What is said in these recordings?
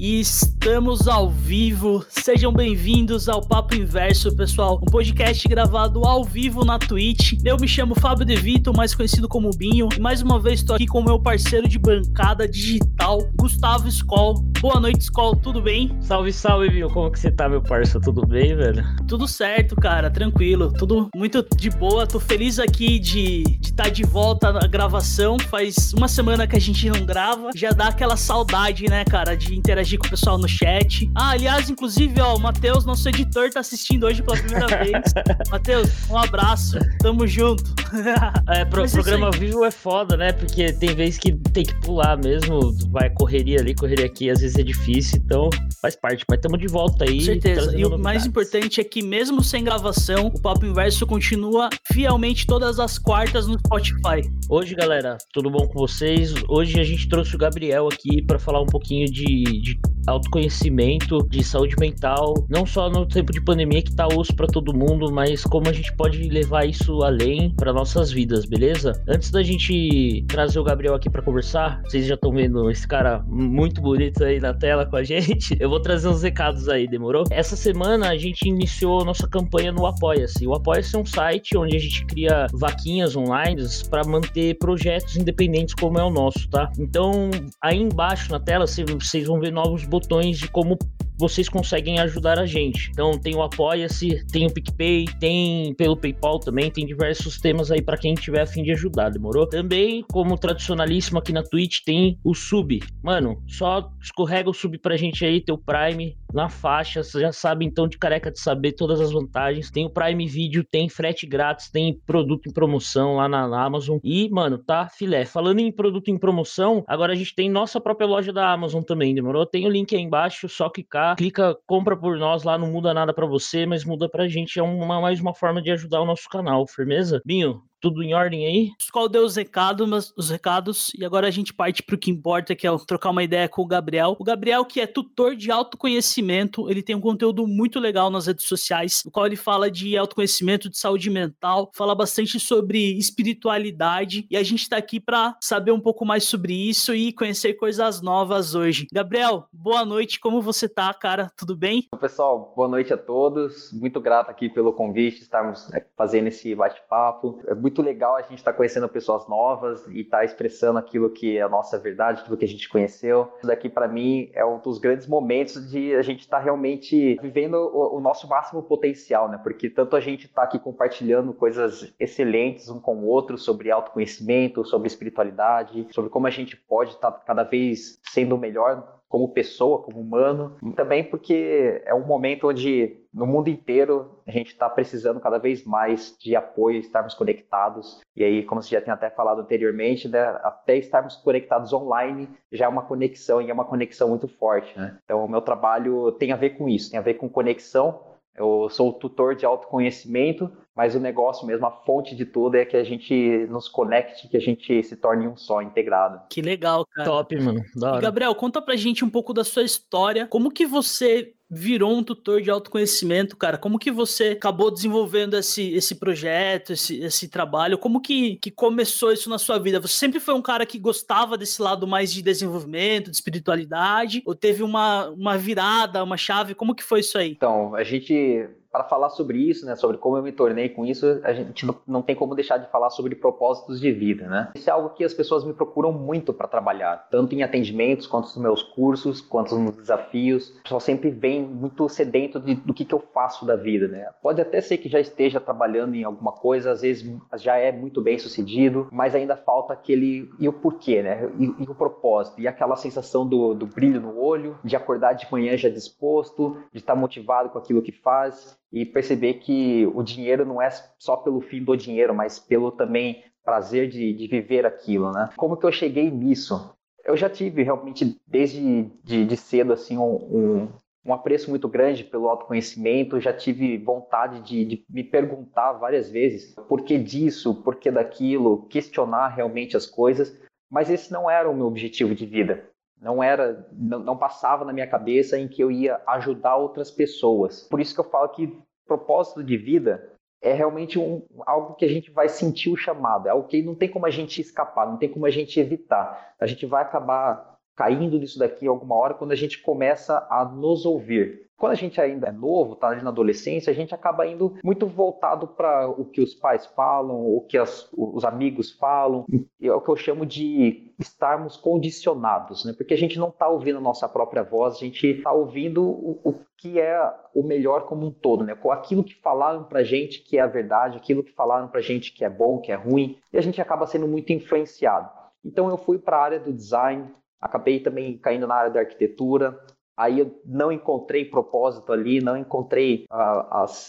E estamos ao vivo. Sejam bem-vindos ao Papo Inverso, pessoal. Um podcast gravado ao vivo na Twitch. Eu me chamo Fábio De Vito, mais conhecido como Binho. E mais uma vez estou aqui com o meu parceiro de bancada digital, Gustavo Skoll. Boa noite, Skoll. Tudo bem? Salve, salve, Binho. Como que você tá, meu parceiro? Tudo bem, velho? Tudo certo, cara. Tranquilo. Tudo muito de boa. Tô feliz aqui de estar de, tá de volta na gravação. Faz uma semana que a gente não grava. Já dá aquela saudade, né, cara, de interagir interagir com o pessoal no chat. Ah, aliás, inclusive, ó, o Matheus, nosso editor, tá assistindo hoje pela primeira vez. Matheus, um abraço. Tamo junto. é, pro, programa ao vivo é foda, né? Porque tem vezes que tem que pular mesmo, vai correria ali, correria aqui, às vezes é difícil, então faz parte. Mas tamo de volta aí. Com certeza. E o mais importante é que mesmo sem gravação, o Papo Inverso continua fielmente todas as quartas no Spotify. Hoje, galera, tudo bom com vocês? Hoje a gente trouxe o Gabriel aqui para falar um pouquinho de, de autoconhecimento, de saúde mental, não só no tempo de pandemia que tá osso para todo mundo, mas como a gente pode levar isso além para nossas vidas, beleza? Antes da gente trazer o Gabriel aqui para conversar, vocês já estão vendo esse cara muito bonito aí na tela com a gente. Eu vou trazer uns recados aí, demorou? Essa semana a gente iniciou nossa campanha no Apoia-se. O Apoia-se é um site onde a gente cria vaquinhas online para manter projetos independentes como é o nosso, tá? Então, aí embaixo na tela vocês vão ver novos botões de como vocês conseguem ajudar a gente. Então tem o Apoia-se, tem o PicPay, tem pelo PayPal também, tem diversos temas aí para quem tiver a fim de ajudar, demorou? Também, como tradicionalíssimo aqui na Twitch, tem o sub. Mano, só escorrega o sub pra gente aí, teu Prime na faixa, você já sabe então de careca de saber todas as vantagens. Tem o Prime Video, tem frete grátis, tem produto em promoção lá na Amazon. E, mano, tá filé. Falando em produto em promoção, agora a gente tem nossa própria loja da Amazon também, demorou? Tem o link aí embaixo, só clicar clica, compra por nós lá, não muda nada para você, mas muda pra gente. É uma, mais uma forma de ajudar o nosso canal, firmeza? Binho, tudo em ordem aí? Qual deu os recados, os recados e agora a gente parte para o que importa, que é trocar uma ideia com o Gabriel. O Gabriel, que é tutor de autoconhecimento, ele tem um conteúdo muito legal nas redes sociais, no qual ele fala de autoconhecimento, de saúde mental, fala bastante sobre espiritualidade e a gente está aqui para saber um pouco mais sobre isso e conhecer coisas novas hoje. Gabriel, boa noite, como você tá, cara? Tudo bem? Pessoal, boa noite a todos. Muito grato aqui pelo convite, estarmos fazendo esse bate-papo. É muito legal a gente estar tá conhecendo pessoas novas e estar tá expressando aquilo que é a nossa verdade, aquilo que a gente conheceu. Isso daqui, para mim, é um dos grandes momentos de a gente estar tá realmente vivendo o, o, nosso máximo potencial, né? Porque tanto a gente está aqui compartilhando coisas excelentes um com o outro sobre autoconhecimento, sobre espiritualidade, sobre como a gente pode estar tá cada vez sendo melhor como pessoa, como humano, e também porque é um momento onde no mundo inteiro a gente está precisando cada vez mais de apoio, estarmos conectados. E aí, como você já tem até falado anteriormente, né, até estarmos conectados online já é uma conexão e é uma conexão muito forte. Né? Então, o meu trabalho tem a ver com isso, tem a ver com conexão. Eu sou tutor de autoconhecimento, mas o negócio mesmo, a fonte de tudo é que a gente nos conecte, que a gente se torne um só, integrado. Que legal, cara. Top, mano. E Gabriel, conta pra gente um pouco da sua história. Como que você virou um tutor de autoconhecimento, cara? Como que você acabou desenvolvendo esse, esse projeto, esse, esse trabalho? Como que, que começou isso na sua vida? Você sempre foi um cara que gostava desse lado mais de desenvolvimento, de espiritualidade? Ou teve uma, uma virada, uma chave? Como que foi isso aí? Então, a gente para falar sobre isso, né, sobre como eu me tornei com isso, a gente não tem como deixar de falar sobre propósitos de vida, né? Isso é algo que as pessoas me procuram muito para trabalhar, tanto em atendimentos, quanto nos meus cursos, quanto nos desafios. O pessoal sempre vem muito sedento de, do que, que eu faço da vida, né? Pode até ser que já esteja trabalhando em alguma coisa, às vezes já é muito bem sucedido, mas ainda falta aquele e o porquê, né? E, e o propósito, e aquela sensação do, do brilho no olho, de acordar de manhã já disposto, de estar motivado com aquilo que faz e perceber que o dinheiro não é só pelo fim do dinheiro, mas pelo também prazer de, de viver aquilo, né? Como que eu cheguei nisso? Eu já tive realmente desde de, de cedo assim um, um, um, apreço muito grande pelo autoconhecimento, já tive vontade de, de me perguntar várias vezes por que disso, por que daquilo, questionar realmente as coisas, mas esse não era o meu objetivo de vida. Não era, não, não, passava na minha cabeça em que eu ia ajudar outras pessoas. Por isso que eu falo que propósito de vida é realmente um, algo que a gente vai sentir o chamado, é algo que não tem como a gente escapar, não tem como a gente evitar. A gente vai acabar caindo nisso daqui alguma hora quando a gente começa a nos ouvir. Quando a gente ainda é novo, está na adolescência, a gente acaba indo muito voltado para o que os pais falam, o que as, os amigos falam, é o que eu chamo de estarmos condicionados, né? Porque a gente não está ouvindo a nossa própria voz, a gente está ouvindo o, o, que é o melhor como um todo, né? Com aquilo que falaram para gente que é a verdade, aquilo que falaram para gente que é bom, que é ruim, e a gente acaba sendo muito influenciado. Então eu fui para a área do design, acabei também caindo na área da arquitetura, Aí eu não encontrei propósito ali, não encontrei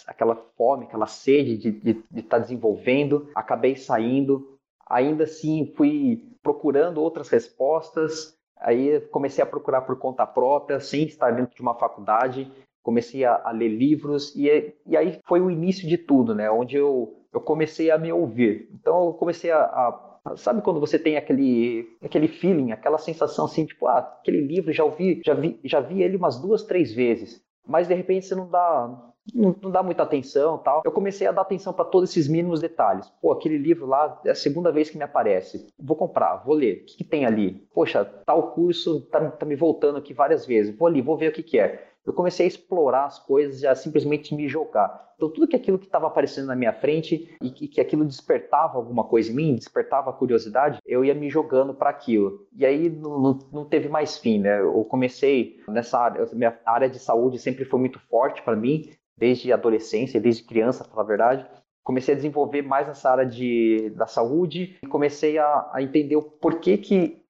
aquela fome, aquela sede de estar de, de tá desenvolvendo. Acabei saindo. Ainda assim, fui procurando outras respostas. Aí comecei a procurar por conta própria, sem estar dentro de uma faculdade. Comecei a, a ler livros e, e aí foi o início de tudo, né? Onde eu, eu comecei a me ouvir. Então eu comecei a, a Sabe quando você tem aquele, aquele feeling, aquela sensação assim, tipo, ah, aquele livro já ouvi, já vi, já vi ele umas duas, três vezes, mas de repente você não dá, não, não dá muita atenção, tal. Eu comecei a dar atenção para todos esses mínimos detalhes. Pô, aquele livro lá é a segunda vez que me aparece. Vou comprar, vou ler. O que, que tem ali? Poxa, tal curso tá, tá me voltando aqui várias vezes. Vou ali, vou ver o que, que é eu comecei a explorar as coisas e a simplesmente me jogar. Então, tudo que aquilo que estava aparecendo na minha frente e que, que, aquilo despertava alguma coisa em mim, despertava curiosidade, eu ia me jogando para aquilo. E aí não, não, não, teve mais fim, né? Eu comecei nessa área, minha área de saúde sempre foi muito forte para mim, desde adolescência, desde criança, para a verdade comecei a desenvolver mais nessa área de, da saúde e comecei a, a entender o porquê que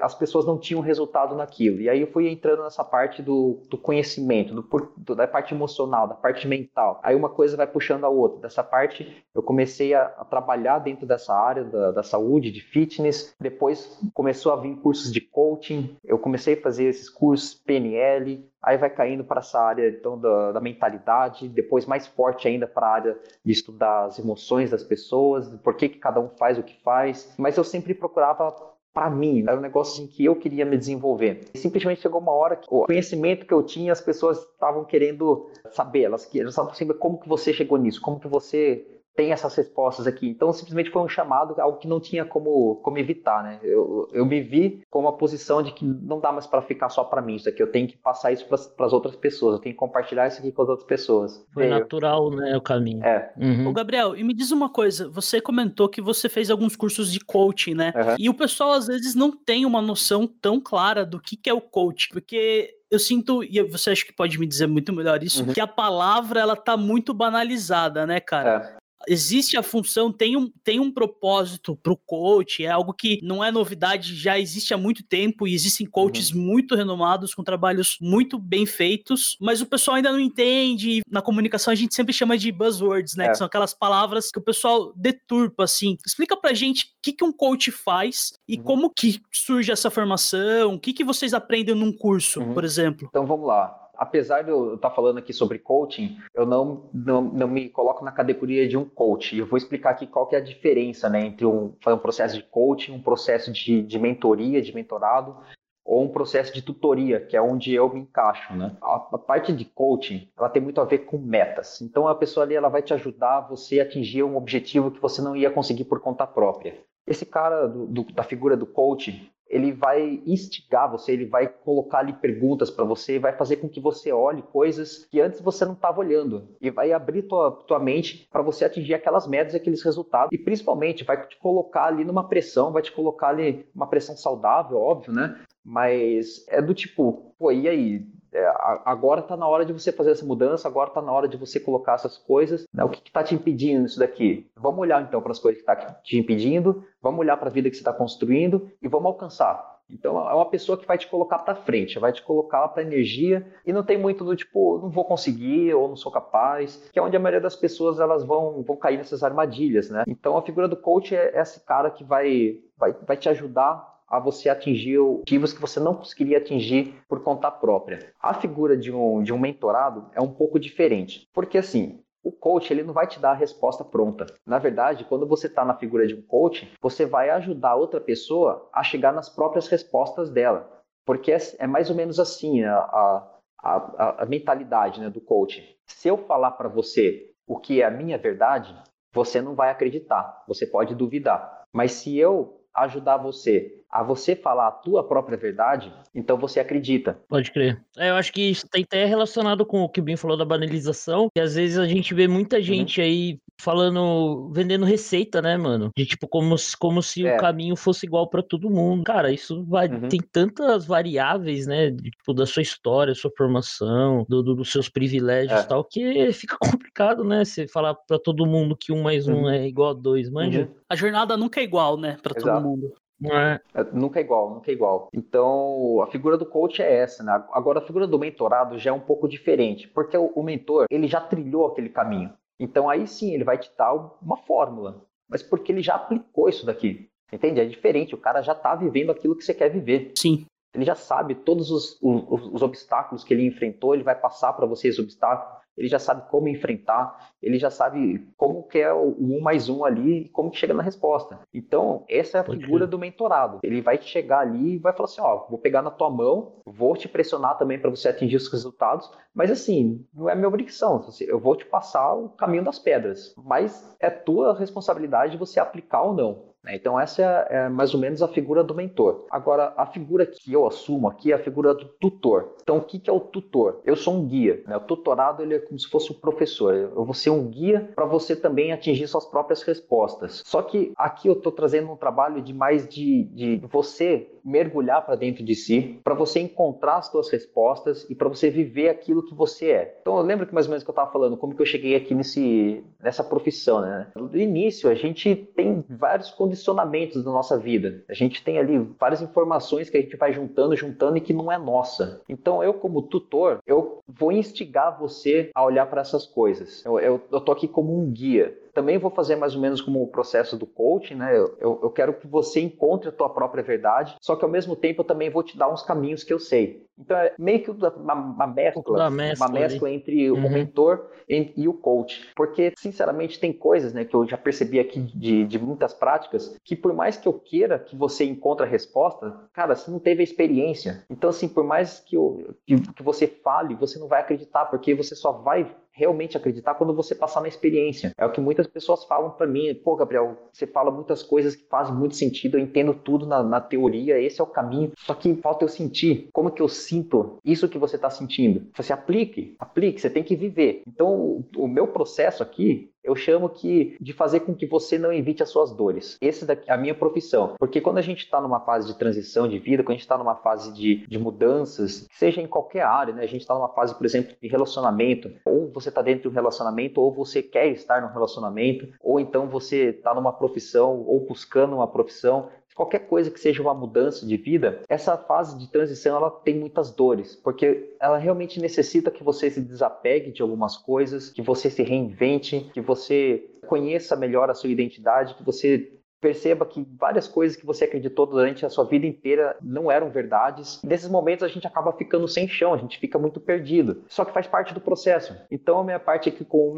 as pessoas não tinham resultado naquilo. E aí eu fui entrando nessa parte do, do conhecimento, do, do, da parte emocional, da parte mental. Aí uma coisa vai puxando a outra. Dessa parte eu comecei a, a trabalhar dentro dessa área da, da, saúde, de fitness. Depois começou a vir cursos de coaching. Eu comecei a fazer esses cursos PNL. Aí vai caindo para essa área então da, da mentalidade. Depois mais forte ainda para a área de estudar as emoções das pessoas, por que, que cada um faz o que faz. Mas eu sempre procurava para mim, era um negócio em que eu queria me desenvolver. E simplesmente chegou uma hora que o conhecimento que eu tinha, as pessoas estavam querendo saber, elas queriam saber como que você chegou nisso, como que você tem essas respostas aqui. Então, simplesmente foi um chamado, algo que não tinha como, como evitar, né? Eu, eu me vi com uma posição de que não dá mais para ficar só para mim isso aqui, eu tenho que passar isso para as outras pessoas, eu tenho que compartilhar isso aqui com as outras pessoas. Foi natural, né, o caminho. É. Uhum. Ô, Gabriel, e me diz uma coisa, você comentou que você fez alguns cursos de coaching, né? Uhum. E o pessoal às vezes não tem uma noção tão clara do que, que é o coaching, porque eu sinto, e você acha que pode me dizer muito melhor isso, uhum. que a palavra ela tá muito banalizada, né, cara? Existe a função, tem um, tem um propósito para o coach, é algo que não é novidade, já existe há muito tempo e existem coaches uhum. muito renomados com trabalhos muito bem feitos, mas o pessoal ainda não entende. Na comunicação a gente sempre chama de buzzwords, né? É. Que são aquelas palavras que o pessoal deturpa, assim. Explica pra gente o que, que um coach faz e uhum. como que surge essa formação, o que, que vocês aprendem num curso, uhum. por exemplo. Então vamos lá apesar de eu estar falando aqui sobre coaching, eu não, não, não me coloco na categoria de um coach. Eu vou explicar aqui qual que é a diferença né, entre um, um processo de coaching, um processo de, de mentoria, de mentorado, ou um processo de tutoria, que é onde eu me encaixo, né? A, a, parte de coaching, ela tem muito a ver com metas. Então a pessoa ali ela vai te ajudar você a atingir um objetivo que você não ia conseguir por conta própria. Esse cara do, do, da figura do coach, ele vai instigar você, ele vai colocar ali perguntas para você, vai fazer com que você olhe coisas que antes você não estava olhando e vai abrir tua, tua mente para você atingir aquelas metas aqueles resultados e principalmente vai te colocar ali numa pressão, vai te colocar ali uma pressão saudável, óbvio, né? Mas é do tipo, pô, e aí? É, agora está na hora de você fazer essa mudança, agora está na hora de você colocar essas coisas. Né? O que está te impedindo nisso daqui? Vamos olhar então para as coisas que estão tá te impedindo, vamos olhar para a vida que você está construindo e vamos alcançar. Então é uma pessoa que vai te colocar para frente, vai te colocar para energia e não tem muito do tipo, não vou conseguir ou não sou capaz, que é onde a maioria das pessoas elas vão, vão cair nessas armadilhas, né? Então a figura do coach é esse cara que vai, vai, vai te ajudar a você atingir objetivos que você não conseguiria atingir por conta própria. A figura de um, de um mentorado é um pouco diferente, porque assim, o coach ele não vai te dar a resposta pronta. Na verdade, quando você está na figura de um coach, você vai ajudar outra pessoa a chegar nas próprias respostas dela. Porque é, é mais ou menos assim a, a, a, a mentalidade né, do coach. Se eu falar para você o que é a minha verdade, você não vai acreditar, você pode duvidar. Mas se eu ajudar você a você falar a tua própria verdade, então você acredita. Pode crer. É, eu acho que isso tem até relacionado com o que o Bin falou da banalização, que às vezes a gente vê muita uhum. gente uhum. aí falando, vendendo receita, né, mano? De tipo, como, como se é. o caminho fosse igual para todo mundo. Cara, isso vai, uhum. tem tantas variáveis, né? De, tipo, da sua história, sua formação, do, do dos seus privilégios e é. tal, que fica complicado, né? Você falar para todo mundo que um mais um uhum. é igual a dois, manja. Uhum. A jornada nunca é igual, né, para todo mundo. É. É, nunca é igual, nunca é igual. Então, a figura do coach é essa, né? Agora, a figura do mentorado já é um pouco diferente, porque o, o mentor, ele já trilhou aquele caminho. Então, aí sim, ele vai te dar uma fórmula, mas porque ele já aplicou isso daqui. Entende? É diferente, o cara já está vivendo aquilo que você quer viver. Sim. Ele já sabe todos os, os, os obstáculos que ele enfrentou, ele vai passar para você esses obstáculos ele já sabe como enfrentar, ele já sabe como que é o um mais um ali e como que chega na resposta. Então, essa é a Pode figura ser. do mentorado. Ele vai chegar ali e vai falar assim, ó, vou pegar na tua mão, vou te pressionar também para você atingir os resultados, mas assim, não é minha obrigação, eu vou te passar o caminho das pedras, mas é tua responsabilidade você aplicar ou não. Né? Então, essa é, é, mais ou menos a figura do mentor. Agora, a figura que eu assumo aqui é a figura do tutor. Então, o que, é o tutor? Eu sou um guia. Né? O tutorado ele é como se fosse um professor. Eu vou ser um guia para você também atingir suas próprias respostas. Só que aqui eu estou trazendo um trabalho de mais de, de você mergulhar para dentro de si, para você encontrar as suas respostas e para você viver aquilo que você é. Então, eu lembro que mais ou menos que eu estava falando, como que eu cheguei aqui nesse, nessa profissão. Né? No início, a gente tem vários condições condicionamentos da nossa vida. A gente tem ali várias informações que a gente vai juntando, juntando e que não é nossa. Então eu, como tutor, eu vou instigar você a olhar para essas coisas. Eu, eu, eu tô aqui como um guia também vou fazer mais ou menos como o processo do coaching, né? Eu, eu, eu, quero que você encontre a tua própria verdade, só que ao mesmo tempo eu também vou te dar uns caminhos que eu sei. Então é meio que uma, uma mescla, mescla, uma mescla entre uhum. o mentor e o coach. Porque, sinceramente, tem coisas né, que eu já percebi aqui de, de muitas práticas que por mais que eu queira que você encontre a resposta, cara, você não teve a experiência. Então, assim, por mais que, eu, que, que você fale, você não vai acreditar, porque você só vai realmente acreditar quando você passar na experiência. É o que muitas pessoas falam para mim. Pô, Gabriel, você fala muitas coisas que fazem muito sentido, eu entendo tudo na, na, teoria, esse é o caminho. Só que falta eu sentir. Como que eu sinto isso que você está sentindo? Você aplique, aplique, você tem que viver. Então, o, o meu processo aqui eu chamo que de fazer com que você não evite as suas dores. Essa é a minha profissão. Porque quando a gente está numa fase de transição de vida, quando a gente está numa fase de, de mudanças, seja em qualquer área, né? A gente está numa fase, por exemplo, de relacionamento. Ou você está dentro de um relacionamento, ou você quer estar num relacionamento, ou então você está numa profissão, ou buscando uma profissão qualquer coisa que seja uma mudança de vida, essa fase de transição ela tem muitas dores, porque ela realmente necessita que você se desapegue de algumas coisas, que você se reinvente, que você conheça melhor a sua identidade, que você perceba que várias coisas que você acreditou durante a sua vida inteira não eram verdades. Nesses momentos a gente acaba ficando sem chão, a gente fica muito perdido. Só que faz parte do processo. Então a minha parte aqui como,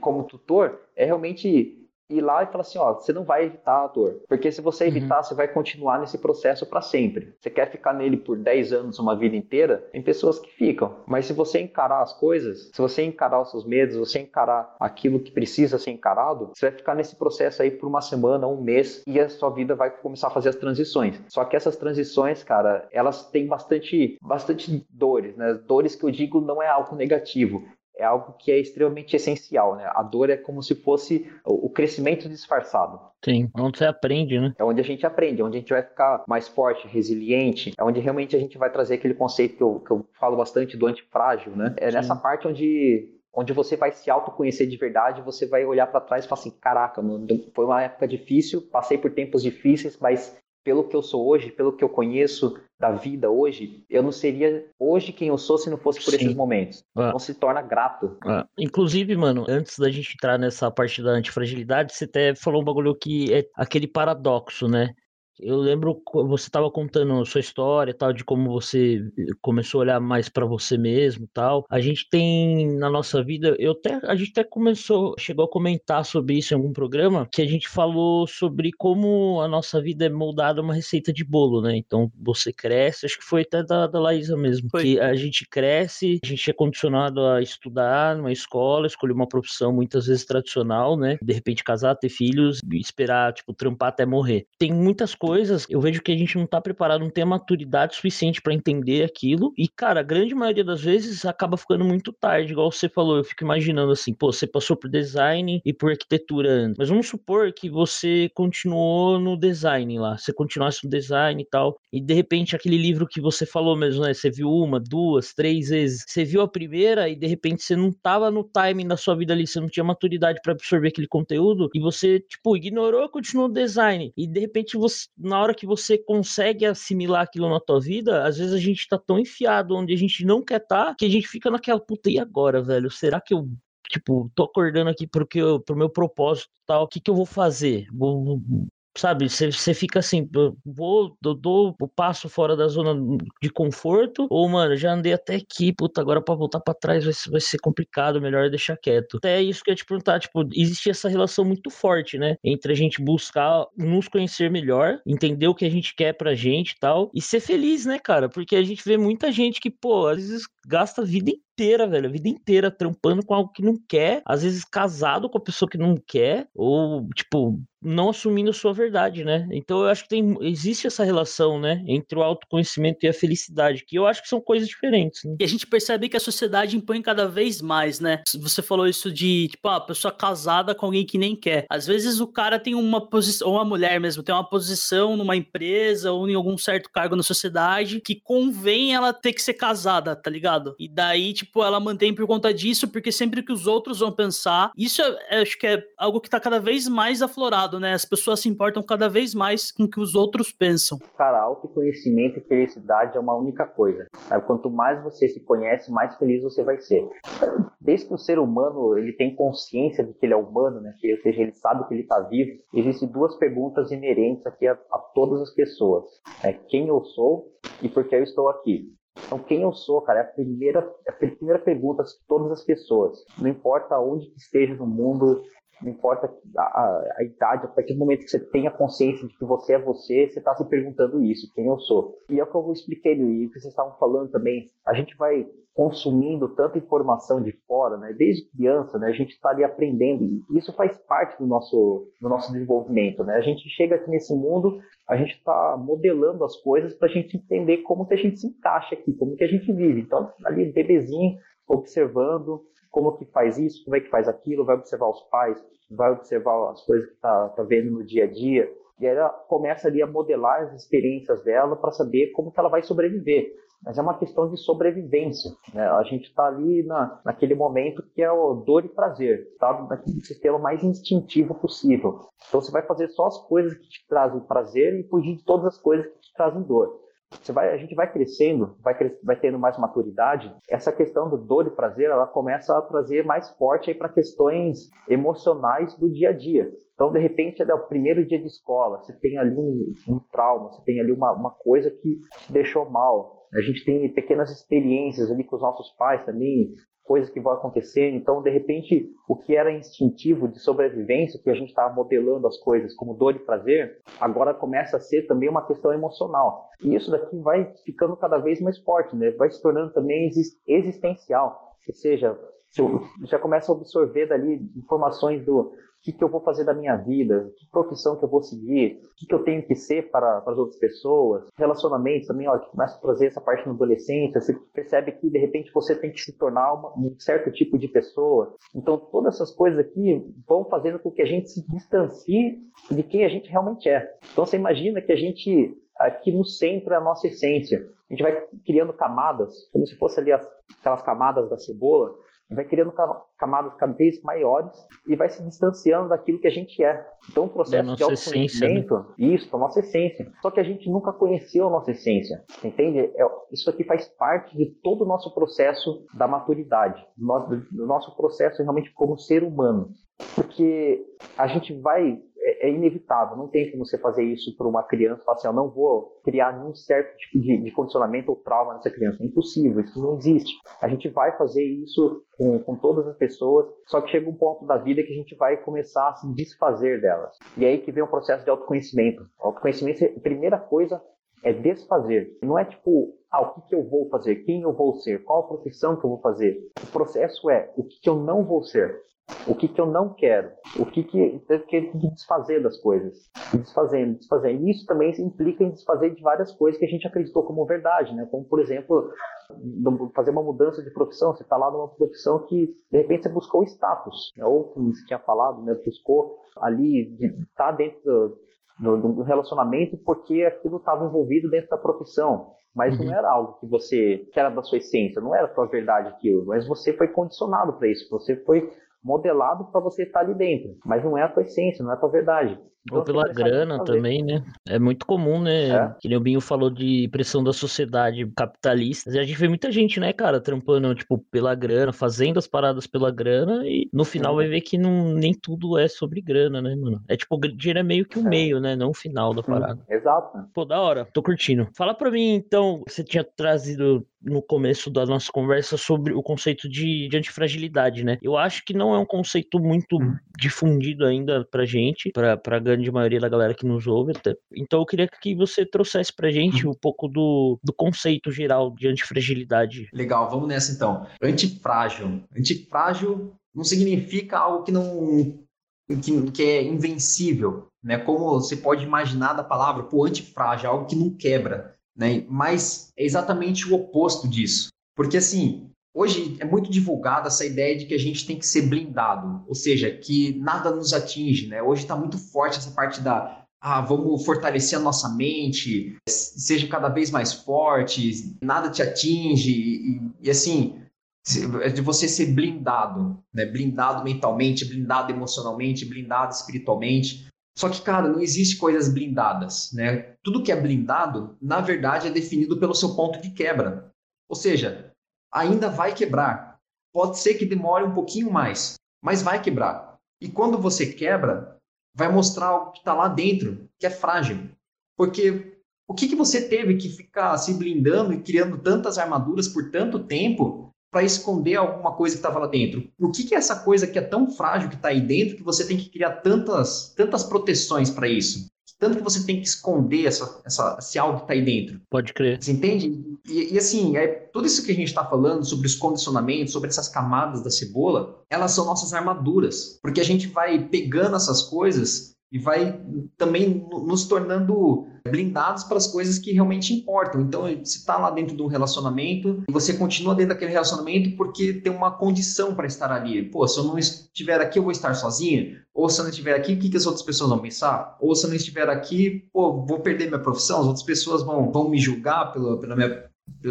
como tutor é realmente ir lá e falar assim, ó, você não vai evitar a dor, porque se você uhum. evitar, uhum. você vai continuar nesse processo para sempre. Você quer ficar nele por 10 anos, uma vida inteira? Tem pessoas que ficam, mas se você encarar as coisas, se você encarar os seus medos, se você encarar aquilo que precisa ser encarado, você vai ficar nesse processo aí por uma semana, um mês e a sua vida vai começar a fazer as transições. Só que essas transições, cara, elas têm bastante bastante dores, né? Dores que eu digo não é algo negativo, é algo que é extremamente essencial, né? A dor é como se fosse o crescimento disfarçado. Sim, é onde você aprende, né? É onde a gente aprende, é onde a gente vai ficar mais forte, resiliente, é onde realmente a gente vai trazer aquele conceito que eu, que eu falo bastante do antifrágil, né? É Sim. nessa parte onde onde você vai se autoconhecer de verdade, você vai olhar para trás e falar assim, caraca, mano, foi uma época difícil, passei por tempos difíceis, mas pelo que eu sou hoje, pelo que eu conheço da vida hoje, eu não seria hoje quem eu sou se não fosse por Sim. esses momentos. Ah. Então se torna grato. Ah. Inclusive, mano, antes da gente entrar nessa parte da antifragilidade, você até falou um bagulho que é aquele paradoxo, né? Eu lembro você estava contando sua história, tal, de como você começou a olhar mais para você mesmo, tal. A gente tem na nossa vida, eu até a gente até começou, chegou a comentar sobre isso em algum programa, que a gente falou sobre como a nossa vida é moldada uma receita de bolo, né? Então você cresce, acho que foi até da, da Laísa mesmo, foi. que a gente cresce, a gente é condicionado a estudar numa escola, escolher uma profissão muitas vezes tradicional, né? De repente casar, ter filhos, esperar tipo trampar até morrer. Tem muitas coisas coisas, eu vejo que a gente não tá preparado, não tem a maturidade suficiente para entender aquilo. E, cara, a grande maioria das vezes acaba ficando muito tarde, igual você falou. Eu fico imaginando assim, pô, você passou por design e por arquitetura antes. Mas vamos supor que você continuou no design lá, você continuasse no design e tal, e de repente aquele livro que você falou mesmo, né? Você viu uma, duas, três vezes, você viu a primeira e de repente você não tava no timing da sua vida ali, você não tinha maturidade para absorver aquele conteúdo e você, tipo, ignorou, continuou no design. E de repente você, na hora que você consegue assimilar aquilo na tua vida, às vezes a gente tá tão enfiado onde a gente não quer estar, tá, que a gente fica naquela puta e agora, velho? Será que eu tipo, tô acordando aqui porque eu, pro meu propósito tal, o que que eu vou fazer? Vou, sabe, você fica assim, vou, dou o passo fora da zona de conforto, ou, mano, já andei até aqui, puta, agora pra voltar pra trás vai, vai ser complicado, melhor deixar quieto. Até isso que eu ia te perguntar, tipo, existe essa relação muito forte, né, entre a gente buscar nos conhecer melhor, entender o que a gente quer pra gente e tal, e ser feliz, né, cara, porque a gente vê muita gente que, pô, às vezes gasta a vida inteira, velho, a vida inteira trampando com algo que não quer, às vezes casado com a pessoa que não quer, ou, tipo, não assumindo a sua verdade, né? Então eu acho que tem, existe essa relação, né, entre o autoconhecimento e a felicidade, que eu acho que são coisas diferentes. Né? E a gente percebe que a sociedade impõe cada vez mais, né? Você falou isso de, tipo, a pessoa casada com alguém que nem quer. Às vezes o cara tem uma posição, ou uma mulher mesmo, tem uma posição numa empresa ou em algum certo cargo na sociedade que convém ela ter que ser casada, tá ligado? E daí, tipo, ela mantém por conta disso, porque sempre que os outros vão pensar, isso é, acho que é algo que tá cada vez mais aflorado né? As pessoas se importam cada vez mais com o que os outros pensam. Cara, autoconhecimento e felicidade é uma única coisa. Quanto mais você se conhece, mais feliz você vai ser. Desde que o ser humano ele tem consciência de que ele é humano, né? ou seja, ele sabe que ele está vivo, existem duas perguntas inerentes aqui a, a todas as pessoas. É quem eu sou e por que eu estou aqui. Então, quem eu sou, cara, é a primeira, é a primeira pergunta de todas as pessoas. Não importa onde esteja no mundo, não importa a, a, a, idade, a partir do momento que você tenha consciência de que você é você, você está se perguntando isso, quem eu sou. E é o que eu expliquei e o que vocês estavam falando também. A gente vai consumindo tanta informação de fora, né? Desde criança, né? A gente está ali aprendendo e isso faz parte do nosso, do nosso desenvolvimento, né? A gente chega aqui nesse mundo, a gente está modelando as coisas para a gente entender como que a gente se encaixa aqui, como que a gente vive. Então, ali bebezinho, observando, como que faz isso, como é que faz aquilo, vai observar os pais, vai observar as coisas que está tá vendo no dia a dia, e aí ela começa ali a modelar as experiências dela para saber como que ela vai sobreviver. Mas é uma questão de sobrevivência. Né? A gente está ali na, naquele momento que é o dor e prazer, tá? naquele sistema mais instintivo possível. Então você vai fazer só as coisas que te trazem prazer e fugir de todas as coisas que te trazem dor. Você vai, a gente vai crescendo, vai, vai tendo mais maturidade, essa questão do dor e prazer, ela começa a trazer mais forte para questões emocionais do dia a dia. Então, de repente, é o primeiro dia de escola, você tem ali um, um trauma, você tem ali uma, uma coisa que te deixou mal. A gente tem pequenas experiências ali com os nossos pais também, coisas que vão acontecer. Então, de repente, o que era instintivo de sobrevivência, que a gente estava modelando as coisas como dor e prazer, agora começa a ser também uma questão emocional. E isso daqui vai ficando cada vez mais forte, né? vai se tornando também existencial. Ou seja, já começa a absorver dali informações do que, que, eu vou fazer da minha vida, que profissão que eu vou seguir, o que, que eu tenho que ser para, para as outras pessoas, relacionamentos também, ó, que começa a trazer essa parte na adolescência, você percebe que de repente você tem que se tornar uma, um certo tipo de pessoa. Então todas essas coisas aqui vão fazendo com que a gente se distancie de quem a gente realmente é. Então você imagina que a gente aqui no centro é a nossa essência. A gente vai criando camadas, como se fosse ali as, aquelas camadas da cebola, vai criando camadas cada vez maiores e vai se distanciando daquilo que a gente é. Então, o processo de né? autoconhecimento, né? isso, a nossa essência. Só que a gente nunca conheceu a nossa essência, entende? É, isso aqui faz parte de todo o nosso processo da maturidade, do nosso processo realmente como ser humano. Porque a gente vai é, é, inevitável, não tem como você fazer isso para uma criança, falar assim, eu não vou criar nenhum certo tipo de, de, condicionamento ou trauma nessa criança. É impossível, isso não existe. A gente vai fazer isso com, com todas as pessoas, só que chega um ponto da vida que a gente vai começar a se desfazer delas. E aí que vem o processo de autoconhecimento. Autoconhecimento, a primeira coisa é desfazer. Não é tipo, ah, o que, que, eu vou fazer? Quem eu vou ser? Qual a profissão que eu vou fazer? O processo é o que, que eu não vou ser. O que, que eu não quero, o que, que eu que desfazer das coisas, desfazendo, desfazendo. E isso também implica em desfazer de várias coisas que a gente acreditou como verdade, né? Como, por exemplo, fazer uma mudança de profissão. Você está lá numa profissão que, de repente, você buscou status, né? ou, como você tinha falado, né? buscou ali estar tá dentro do, do, relacionamento porque aquilo estava envolvido dentro da profissão. Mas uhum. não era algo que você, que era da sua essência, não era a sua verdade aquilo, mas você foi condicionado para isso, você foi modelado para você estar ali dentro, mas não é a tua essência, não é a tua verdade. Ou pela grana também, né? É muito comum, né? É. Que nem o Binho falou de pressão da sociedade capitalista. A gente vê muita gente, né, cara, trampando, tipo, pela grana, fazendo as paradas pela grana e no final vai ver que não, nem tudo é sobre grana, né, mano? É tipo, dinheiro é meio que o é. meio, né? Não o final da parada. Exato. Pô, da hora. Tô curtindo. Fala pra mim, então, você tinha trazido no começo da nossa conversa sobre o conceito de, de antifragilidade, né? Eu acho que não é um conceito muito hum. difundido ainda pra gente, pra, pra grande maioria da galera que nos ouve. Até. Então eu queria que você trouxesse pra gente um pouco do, do conceito geral de antifragilidade. Legal, vamos nessa então. Antifrágil. Antifrágil não significa algo que não que, que, é invencível, né? Como você pode imaginar da palavra, pô, antifrágil, algo que não quebra né? Mas é exatamente o oposto disso. Porque assim, hoje é muito divulgada essa ideia de que a gente tem que ser blindado, ou seja, que nada nos atinge, né? Hoje está muito forte essa parte da ah, vamos fortalecer a nossa mente, seja cada vez mais forte, nada te atinge, e, e assim, de você ser blindado, né? Blindado mentalmente, blindado emocionalmente, blindado espiritualmente. Só que, cara, não existe coisas blindadas, né? Tudo que é blindado, na verdade, é definido pelo seu ponto de quebra. Ou seja, ainda vai quebrar. Pode ser que demore um pouquinho mais, mas vai quebrar. E quando você quebra, vai mostrar algo que está lá dentro, que é frágil. Porque o que, que você teve que ficar se blindando e criando tantas armaduras por tanto tempo para esconder alguma coisa que estava lá dentro. O que, que, é essa coisa que é tão frágil que está aí dentro que você tem que criar tantas, tantas proteções para isso? Tanto que você tem que esconder essa, essa, esse algo que está aí dentro. Pode crer. Você entende? E, e assim, é, tudo isso que a gente está falando sobre os condicionamentos, sobre essas camadas da cebola, elas são nossas armaduras. Porque a gente vai pegando essas coisas e vai também nos tornando blindados para as coisas que realmente importam. Então, você está lá dentro de um relacionamento você continua dentro daquele relacionamento porque tem uma condição para estar ali. Pô, se eu não estiver aqui, eu vou estar sozinha? Ou se eu não estiver aqui, o que, que as outras pessoas vão pensar? Ou se eu não estiver aqui, pô, vou perder minha profissão, as outras pessoas vão, vão me julgar pela, pela minha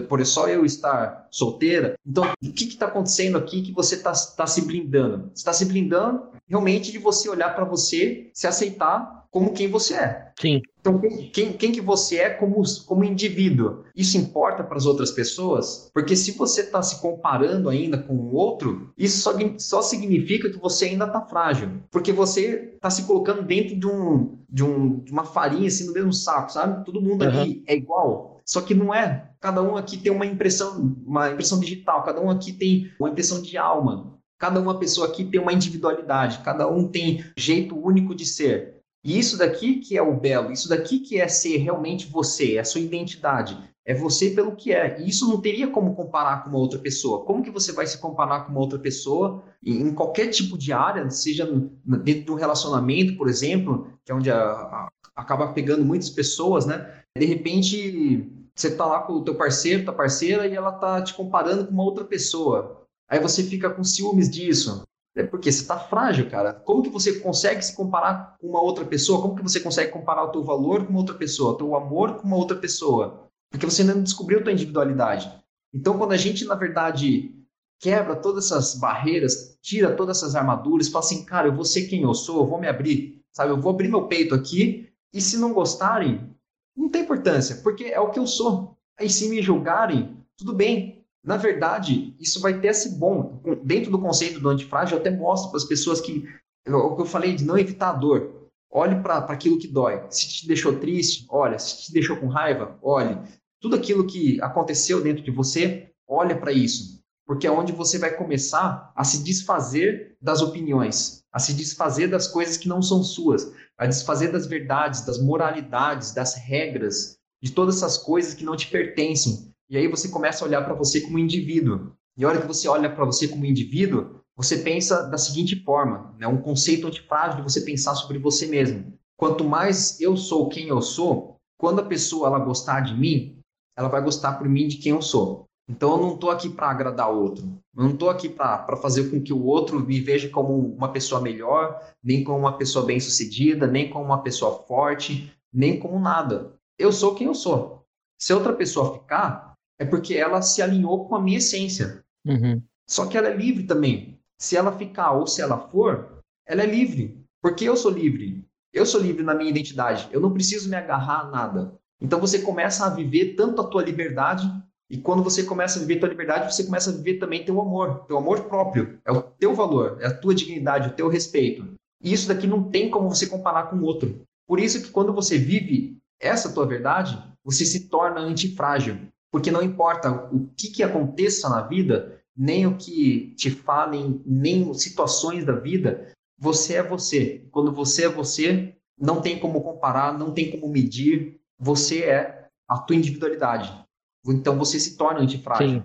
por só eu estar solteira. Então, o que está acontecendo aqui que você está tá se blindando? Você está se blindando realmente de você olhar para você, se aceitar como quem você é. Sim. Então, quem, quem que você é como, como indivíduo? Isso importa para as outras pessoas? Porque se você está se comparando ainda com o outro, isso só, só significa que você ainda está frágil. Porque você está se colocando dentro de, um, de, um, de uma farinha, assim, no mesmo saco, sabe? Todo mundo uhum. aqui é igual. Só que não é. Cada um aqui tem uma impressão, uma impressão digital, cada um aqui tem uma impressão de alma. Cada uma pessoa aqui tem uma individualidade, cada um tem jeito único de ser. E isso daqui que é o belo, isso daqui que é ser realmente você, é a sua identidade, é você pelo que é. E isso não teria como comparar com uma outra pessoa. Como que você vai se comparar com uma outra pessoa em qualquer tipo de área, seja dentro de um relacionamento, por exemplo, que é onde a, a, acaba pegando muitas pessoas, né? De repente, você tá lá com o teu parceiro, tua parceira, e ela tá te comparando com uma outra pessoa. Aí você fica com ciúmes disso. É porque você tá frágil, cara. Como que você consegue se comparar com uma outra pessoa? Como que você consegue comparar o teu valor com uma outra pessoa, o teu amor com uma outra pessoa? Porque você ainda não descobriu a tua individualidade. Então, quando a gente, na verdade, quebra todas essas barreiras, tira todas essas armaduras, fala assim, cara, eu vou ser quem eu sou, eu vou me abrir, sabe? Eu vou abrir meu peito aqui, e se não gostarem, não tem importância, porque é o que eu sou. Aí se me julgarem, tudo bem. Na verdade, isso vai ter esse bom. Dentro do conceito do antifrágil, eu até mostro para as pessoas que o que eu falei de não evitar a dor. Olhe para aquilo que dói. Se te deixou triste, olha. Se te deixou com raiva, olhe. Tudo aquilo que aconteceu dentro de você, olha para isso. Porque é onde você vai começar a se desfazer das opiniões, a se desfazer das coisas que não são suas, a desfazer das verdades, das moralidades, das regras, de todas essas coisas que não te pertencem. E aí você começa a olhar para você como indivíduo. E a hora que você olha para você como indivíduo, você pensa da seguinte forma, né? um conceito antifrágil de você pensar sobre você mesmo. Quanto mais eu sou quem eu sou, quando a pessoa ela gostar de mim, ela vai gostar por mim de quem eu sou. Então eu não estou aqui para agradar o outro. Eu não estou aqui para fazer com que o outro me veja como uma pessoa melhor, nem como uma pessoa bem-sucedida, nem como uma pessoa forte, nem como nada. Eu sou quem eu sou. Se outra pessoa ficar, é porque ela se alinhou com a minha essência. Uhum. Só que ela é livre também. Se ela ficar ou se ela for, ela é livre. Porque eu sou livre. Eu sou livre na minha identidade. Eu não preciso me agarrar a nada. Então você começa a viver tanto a tua liberdade e quando você começa a viver tua liberdade, você começa a viver também teu amor, teu amor próprio. É o teu valor, é a tua dignidade, o teu respeito. E isso daqui não tem como você comparar com o outro. Por isso que quando você vive essa tua verdade, você se torna antifrágil. Porque não importa o que, que aconteça na vida, nem o que te falem, nem situações da vida, você é você. Quando você é você, não tem como comparar, não tem como medir. Você é a tua individualidade. Então você se torna antifrágil. Sim.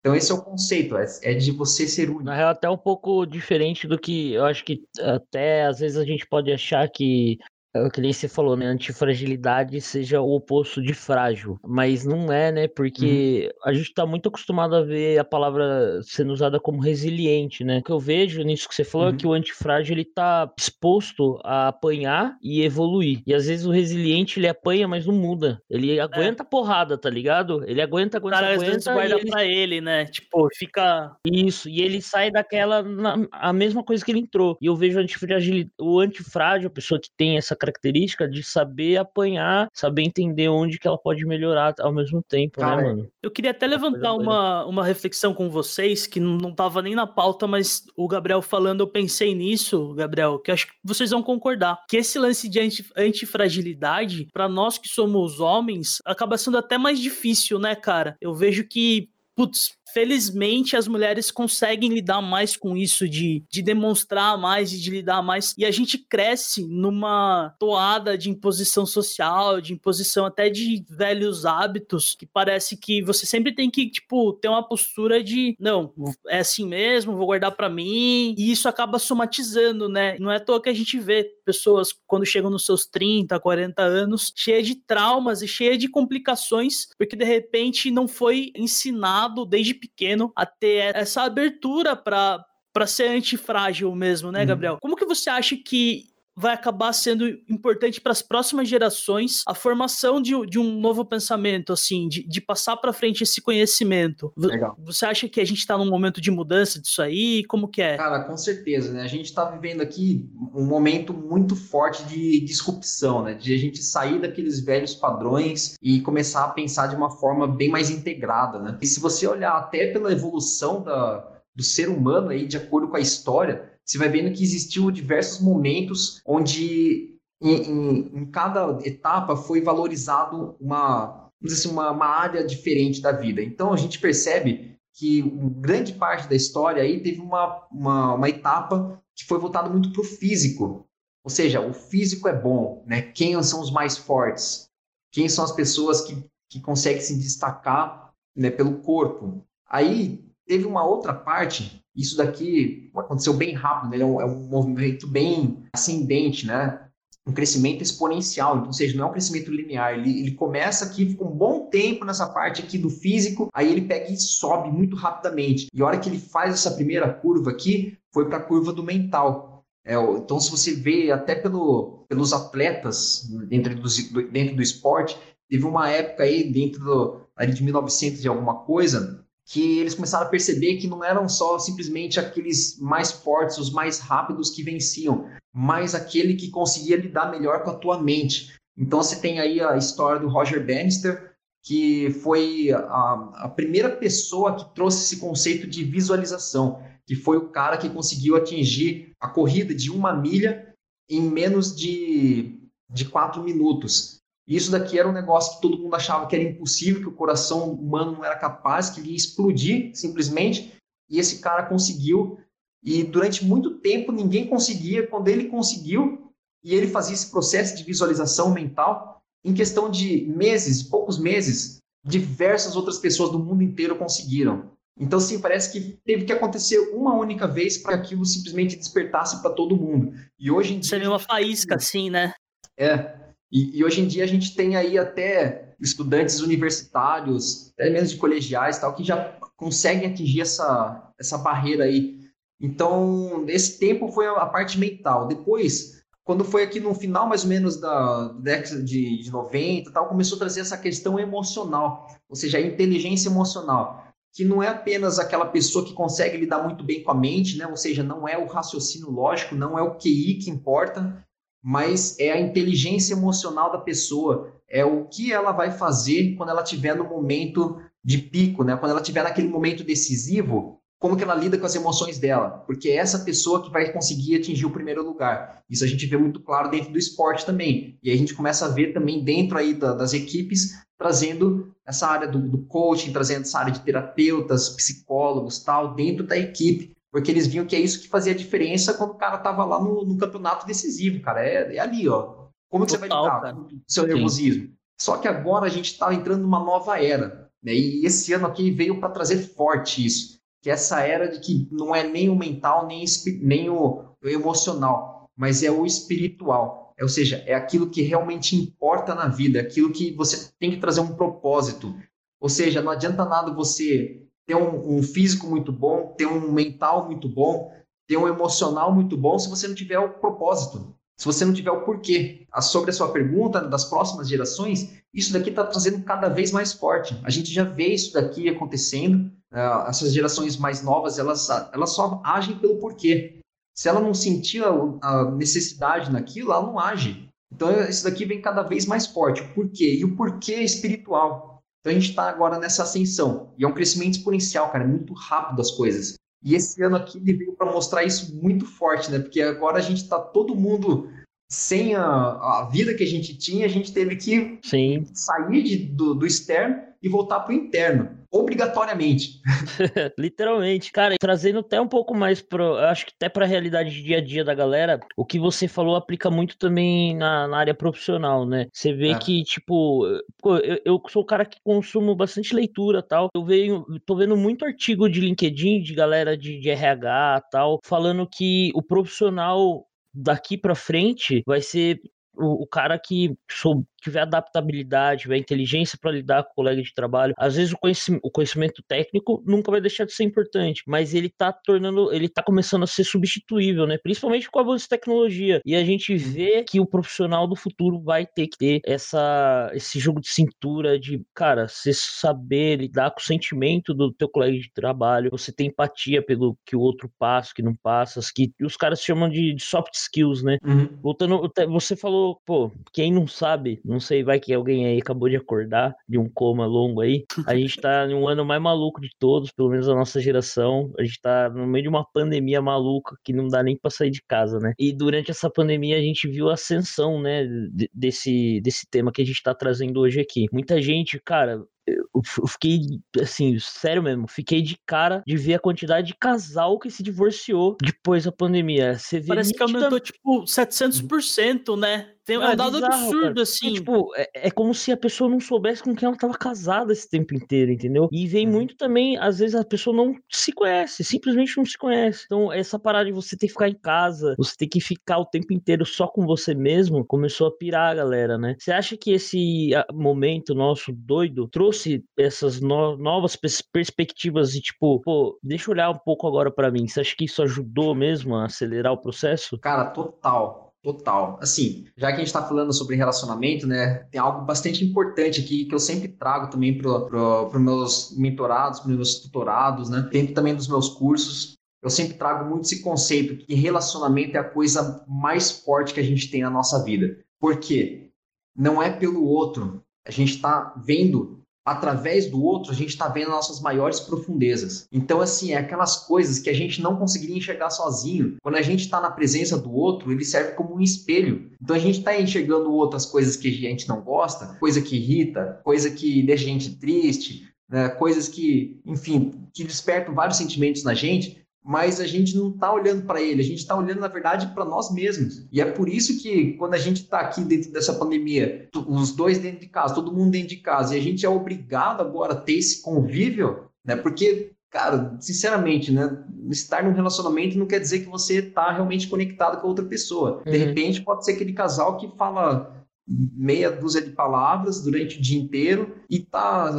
Então esse é o conceito, é, é, de você ser único. Na real, até um pouco diferente do que eu acho que até às vezes a gente pode achar que o que nem você falou, né? Antifragilidade seja o oposto de frágil. Mas não é, né? Porque uhum. a gente tá muito acostumado a ver a palavra sendo usada como resiliente, né? O que eu vejo nisso que você falou uhum. é que o antifrágil ele tá exposto a apanhar e evoluir. E às vezes o resiliente ele apanha, mas não muda. Ele é. aguenta é. porrada, tá ligado? Ele aguenta, aguenta, cara, aguenta. Guarda ele... pra ele, né? Tipo, fica. Isso, e ele sai daquela. Na, a mesma coisa que ele entrou. E eu vejo o antifrágil, o antifrágil, a pessoa que tem essa característica de saber apanhar, saber entender onde que ela pode melhorar ao mesmo tempo, né, Cara, né, mano? Eu queria até levantar uma, uma reflexão com vocês, que não, não tava nem na pauta, mas o Gabriel falando, eu pensei nisso, Gabriel, que acho que vocês vão concordar. Que esse lance de anti, antifragilidade, para nós que somos homens, acaba sendo até mais difícil, né, cara? Eu vejo que putz, felizmente as mulheres conseguem lidar mais com isso de, de demonstrar mais e de lidar mais e a gente cresce numa toada de imposição social, de imposição até de velhos hábitos que parece que você sempre tem que tipo ter uma postura de não, é assim mesmo, vou guardar para mim e isso acaba somatizando, né? Não é à toa que a gente vê pessoas quando chegam nos seus 30, 40 anos, cheia de traumas e cheia de complicações, porque de repente não foi ensinado desde pequeno a ter essa abertura para para ser antifrágil mesmo, né, uhum. Gabriel? Como que você acha que vai acabar sendo importante para as próximas gerações a formação de, de um novo pensamento, assim, de, de passar para frente esse conhecimento. Legal. Você acha que a gente está num momento de mudança disso aí? Como que é? Cara, com certeza, né? A gente está vivendo aqui um momento muito forte de disrupção, né? De a gente sair daqueles velhos padrões e começar a pensar de uma forma bem mais integrada, né? E se você olhar até pela evolução da, do ser humano aí, de acordo com a história, você vai vendo que existiu diversos momentos onde em, em, em cada etapa foi valorizado uma, assim, uma, uma área diferente da vida. Então a gente percebe que grande parte da história aí teve uma, uma, uma etapa que foi voltada muito para o físico. Ou seja, o físico é bom, né? Quem são os mais fortes? Quem são as pessoas que, que conseguem se destacar né, pelo corpo? Aí teve uma outra parte isso daqui aconteceu bem rápido, né? é, um, é um movimento bem ascendente, né? um crescimento exponencial, então, ou seja, não é um crescimento linear, ele, ele começa aqui, fica um bom tempo nessa parte aqui do físico, aí ele pega e sobe muito rapidamente, e a hora que ele faz essa primeira curva aqui, foi para a curva do mental, é, então se você vê até pelo, pelos atletas dentro do, dentro do esporte, teve uma época aí dentro do, ali de 1900 e alguma coisa, que eles começaram a perceber que não eram só simplesmente aqueles mais fortes, os mais rápidos que venciam, mas aquele que conseguia lidar melhor com a tua mente. Então você tem aí a história do Roger Bannister, que foi a, a primeira pessoa que trouxe esse conceito de visualização, que foi o cara que conseguiu atingir a corrida de uma milha em menos de, de quatro minutos. Isso daqui era um negócio que todo mundo achava que era impossível, que o coração humano não era capaz, que ia explodir simplesmente. E esse cara conseguiu. E durante muito tempo ninguém conseguia. Quando ele conseguiu, e ele fazia esse processo de visualização mental, em questão de meses, poucos meses, diversas outras pessoas do mundo inteiro conseguiram. Então, sim, parece que teve que acontecer uma única vez para aquilo simplesmente despertasse para todo mundo. E hoje em dia. Seria uma faísca, assim, né? É. E, e, hoje em dia a gente tem aí até estudantes universitários, até mesmo de colegiais tal, que já conseguem atingir essa, essa barreira aí. Então, esse tempo foi a parte mental. Depois, quando foi aqui no final, mais ou menos, da década de, de 90 tal, começou a trazer essa questão emocional, ou seja, a inteligência emocional que não é apenas aquela pessoa que consegue lidar muito bem com a mente, né? ou seja, não é o raciocínio lógico, não é o QI que importa, mas é a inteligência emocional da pessoa, é o que ela vai fazer quando ela estiver no momento de pico, né? quando ela estiver naquele momento decisivo, como que ela lida com as emoções dela, porque é essa pessoa que vai conseguir atingir o primeiro lugar. Isso a gente vê muito claro dentro do esporte também. E aí a gente começa a ver também dentro aí da, das equipes trazendo essa área do, do coaching, trazendo essa área de terapeutas, psicólogos, tal, dentro da equipe, porque eles viam que é isso que fazia a diferença quando o cara estava lá no, no, campeonato decisivo, cara, é, é ali, ó. Como que Total, você vai lidar cara. com o seu nervosismo? Sim. Só que agora a gente está entrando numa nova era, né? E esse ano aqui veio para trazer forte isso, que é essa era de que não é nem o mental, nem, nem o, o emocional, mas é o espiritual ou seja, é aquilo que realmente importa na vida, é aquilo que você tem que trazer um propósito. Ou seja, não adianta nada você ter um, um físico muito bom, ter um mental muito bom, ter um emocional muito bom, se você não tiver o propósito, se você não tiver o porquê. Sobre a sua pergunta das próximas gerações, isso daqui está trazendo cada vez mais forte. A gente já vê isso daqui acontecendo. Uh, essas gerações mais novas, elas, elas só agem pelo porquê. Se ela não sentir a, necessidade naquilo, ela não age. Então, isso daqui vem cada vez mais forte. O porquê? E o porquê espiritual. Então, a gente está agora nessa ascensão. E é um crescimento exponencial, cara. É muito rápido as coisas. E esse ano aqui ele veio para mostrar isso muito forte, né? Porque agora a gente está todo mundo sem a, a, vida que a gente tinha, a gente teve que Sim. sair de, do, do externo e voltar para o interno obrigatoriamente. Literalmente, cara, trazendo até um pouco mais pro, acho que até para a realidade de dia a dia da galera, o que você falou aplica muito também na, na área profissional, né? Você vê é. que, tipo, pô, eu, eu, sou o cara que consumo bastante leitura tal, eu venho, tô vendo muito artigo de LinkedIn, de galera de, de RH tal, falando que o profissional daqui para frente vai ser o, o cara que sou, tiver adaptabilidade, tiver inteligência para lidar com o colega de trabalho, às vezes o conhecimento, o conhecimento técnico nunca vai deixar de ser importante, mas ele tá tornando, ele tá começando a ser substituível, né? Principalmente com o avanço de tecnologia. E a gente uhum. vê que o profissional do futuro vai ter que ter essa, esse jogo de cintura de, cara, você saber lidar com o sentimento do teu colega de trabalho, você ter empatia pelo que o outro passa, que não passa, que os caras chamam de, de soft skills, né? Uhum. Voltando, você falou, pô, quem não sabe, não sei, vai que alguém aí acabou de acordar de um coma longo aí. A gente tá em um ano mais maluco de todos, pelo menos a nossa geração. A gente tá no meio de uma pandemia maluca que não dá nem pra sair de casa, né? E durante essa pandemia a gente viu a ascensão, né, desse, desse tema que a gente tá trazendo hoje aqui. Muita gente, cara, eu fiquei, assim, sério mesmo, fiquei de cara de ver a quantidade de casal que se divorciou depois da pandemia. Você vê Parece que aumentou, tipo, 700%, né? Tem um é, dado bizarro, absurdo, cara. assim. É, tipo, é, é, como se a pessoa não soubesse com quem ela tava casada esse tempo inteiro, entendeu? E vem uhum. muito também, às vezes a pessoa não se conhece, simplesmente não se conhece. Então, essa parada de você ter que ficar em casa, você ter que ficar o tempo inteiro só com você mesmo, começou a pirar a galera, né? Você acha que esse momento nosso doido trouxe essas no novas pers perspectivas e, tipo, pô, deixa eu olhar um pouco agora para mim. Você acha que isso ajudou mesmo a acelerar o processo? Cara, total Total. Assim, já que a gente está falando sobre relacionamento, né, tem algo bastante importante aqui que eu sempre trago também para pro meus mentorados, para meus tutorados, né, dentro também dos meus cursos. Eu sempre trago muito esse conceito que relacionamento é a coisa mais forte que a gente tem na nossa vida. Por quê? Não é pelo outro. A gente está vendo através do outro, a gente está vendo nossas maiores profundezas. Então, assim, é aquelas coisas que a gente não conseguiria enxergar sozinho. Quando a gente está na presença do outro, ele serve como um espelho. Então, a gente está enxergando outras coisas que a gente não gosta, coisa que irrita, coisa que deixa a gente triste, né? coisas que, enfim, que despertam vários sentimentos na gente mas a gente não está olhando para ele, a gente está olhando, na verdade, para nós mesmos. E é por isso que, quando a gente está aqui dentro dessa pandemia, os dois dentro de casa, todo mundo dentro de casa, e a gente é obrigado agora a ter esse convívio, né? Porque cara, sinceramente, né? Estar num relacionamento não quer dizer que você está realmente conectado com a outra pessoa. De uhum. repente, pode ser aquele casal que fala meia dúzia de palavras durante o dia inteiro e tá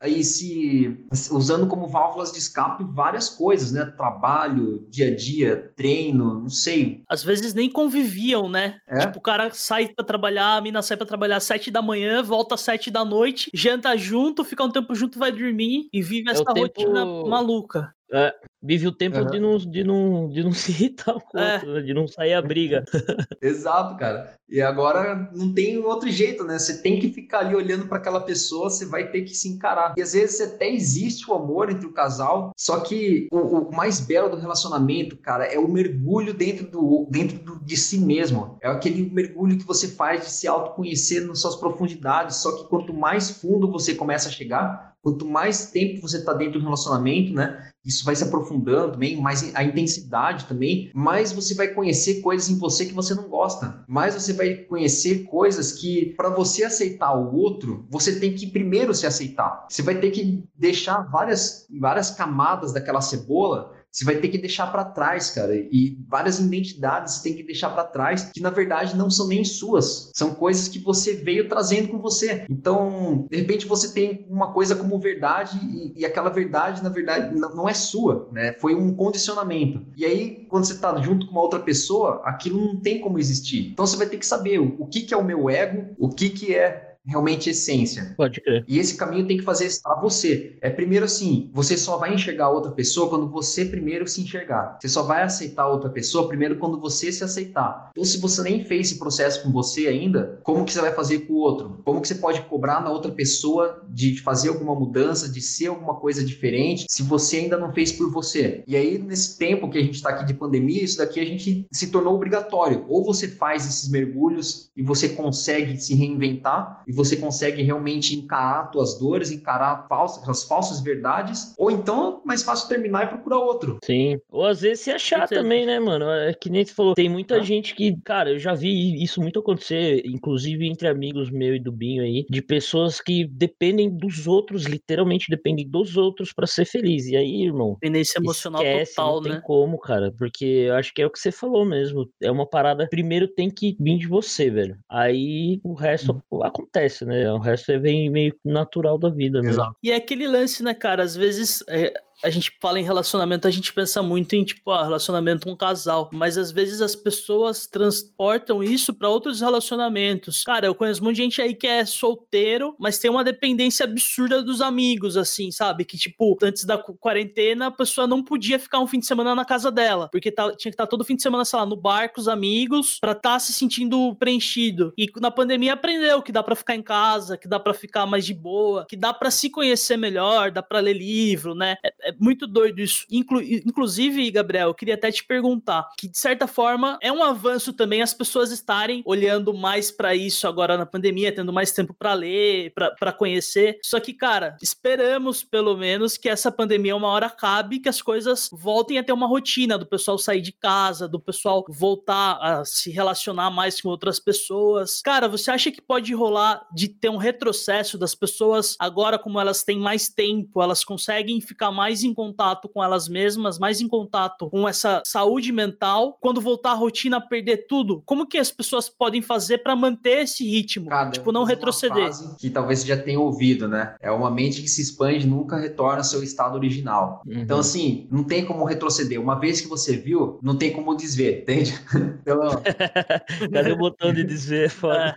aí se usando como válvulas de escape várias coisas, né? Trabalho, dia a dia, treino, não sei. Às vezes nem conviviam, né? É? Tipo, o cara sai para trabalhar, a mina sai para trabalhar às sete da manhã, volta às sete da noite, janta junto, fica um tempo junto, vai dormir e vive é essa tempo... rotina maluca. É, vive o tempo uhum. de, não, de, não, de não se irritar com o é. outro, né? de não sair a briga. Exato, cara. E agora não tem outro jeito, né? Você tem que ficar ali olhando para aquela pessoa, você vai ter que se encarar. E às vezes até existe o amor entre o casal, só que o, o mais belo do relacionamento, cara, é o mergulho dentro, do, dentro do, de si mesmo. É aquele mergulho que você faz de se autoconhecer nas suas profundidades. Só que quanto mais fundo você começa a chegar, quanto mais tempo você está dentro do relacionamento, né? Isso vai se aprofundando também, mais a intensidade também, mais você vai conhecer coisas em você que você não gosta, mais você vai conhecer coisas que para você aceitar o outro, você tem que primeiro se aceitar. Você vai ter que deixar várias várias camadas daquela cebola você vai ter que deixar para trás, cara. E várias identidades você tem que deixar para trás, que na verdade não são nem suas. São coisas que você veio trazendo com você. Então, de repente você tem uma coisa como verdade e, e aquela verdade, na verdade, não, é sua, né? Foi um condicionamento. E aí, quando você tá junto com uma outra pessoa, aquilo não tem como existir. Então você vai ter que saber o, o que, que é o meu ego, o que, que é realmente essência. Pode crer. E esse caminho tem que fazer a você. É primeiro assim, você só vai enxergar outra pessoa quando você primeiro se enxergar. Você só vai aceitar outra pessoa primeiro quando você se aceitar. Então, se você nem fez esse processo com você ainda, como que você vai fazer com o outro? Como que você pode cobrar na outra pessoa de fazer alguma mudança, de ser alguma coisa diferente, se você ainda não fez por você? E aí, nesse tempo que a gente está aqui de pandemia, isso daqui a gente se tornou obrigatório. Ou você faz esses mergulhos e você consegue se reinventar, e você consegue realmente encarar tuas dores, encarar falsas, as falsas verdades, ou então é mais fácil terminar e procurar outro. Sim. Ou às vezes se achar também, né, mano? É que nem você falou, tem muita ah. gente que, cara, eu já vi isso muito acontecer, inclusive entre amigos meu e do Binho aí, de pessoas que dependem dos outros, literalmente dependem dos outros para ser feliz. E aí, irmão, dependência emocional esquece, total, não né? tem como, cara, porque eu acho que é o que você falou mesmo. É uma parada, primeiro tem que vir de você, velho. Aí o resto hum. acontece acontece, né? O resto é bem meio natural da vida mesmo. Exato. E é aquele lance, né, cara? Às vezes é, a gente fala em relacionamento, a gente pensa muito em, tipo, ah, relacionamento um casal. Mas às vezes as pessoas transportam isso para outros relacionamentos. Cara, eu conheço muita gente aí que é solteiro, mas tem uma dependência absurda dos amigos, assim, sabe? Que, tipo, antes da quarentena, a pessoa não podia ficar um fim de semana na casa dela, porque tá, tinha que estar tá todo fim de semana, sei lá, no bar com os amigos, pra estar tá se sentindo preenchido. E na pandemia aprendeu que dá para ficar em casa, que dá para ficar mais de boa, que dá para se conhecer melhor, dá para ler livro, né? É, é muito doido isso. Inclu inclusive, Gabriel, eu queria até te perguntar que, de certa forma, é um avanço também as pessoas estarem olhando mais para isso agora na pandemia, tendo mais tempo para ler, para conhecer. Só que, cara, esperamos pelo menos que essa pandemia uma hora acabe, que as coisas voltem a ter uma rotina do pessoal sair de casa, do pessoal voltar a se relacionar mais com outras pessoas. Cara, você acha que pode rolar de ter um retrocesso das pessoas agora, como elas têm mais tempo, elas conseguem ficar mais em contato com elas mesmas, mais em contato com essa saúde mental, quando voltar à rotina, perder tudo, como que as pessoas podem fazer para manter esse ritmo? Cara, tipo, não retroceder. que talvez você já tenha ouvido, né? É uma mente que se expande nunca retorna ao seu estado original. Uhum. Então, assim, não tem como retroceder. Uma vez que você viu, não tem como desver, entende? Então, Cadê o botão de desver? Foda.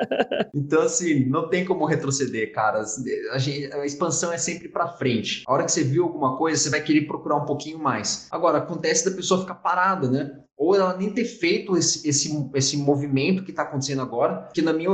então, assim, não tem como retroceder, cara. A, gente, a expansão é sempre para frente. A hora que você viu alguma alguma coisa, você vai querer procurar um pouquinho mais. Agora, acontece da pessoa ficar parada, né? Ou ela nem ter feito esse, esse, esse movimento que está acontecendo agora, que na minha,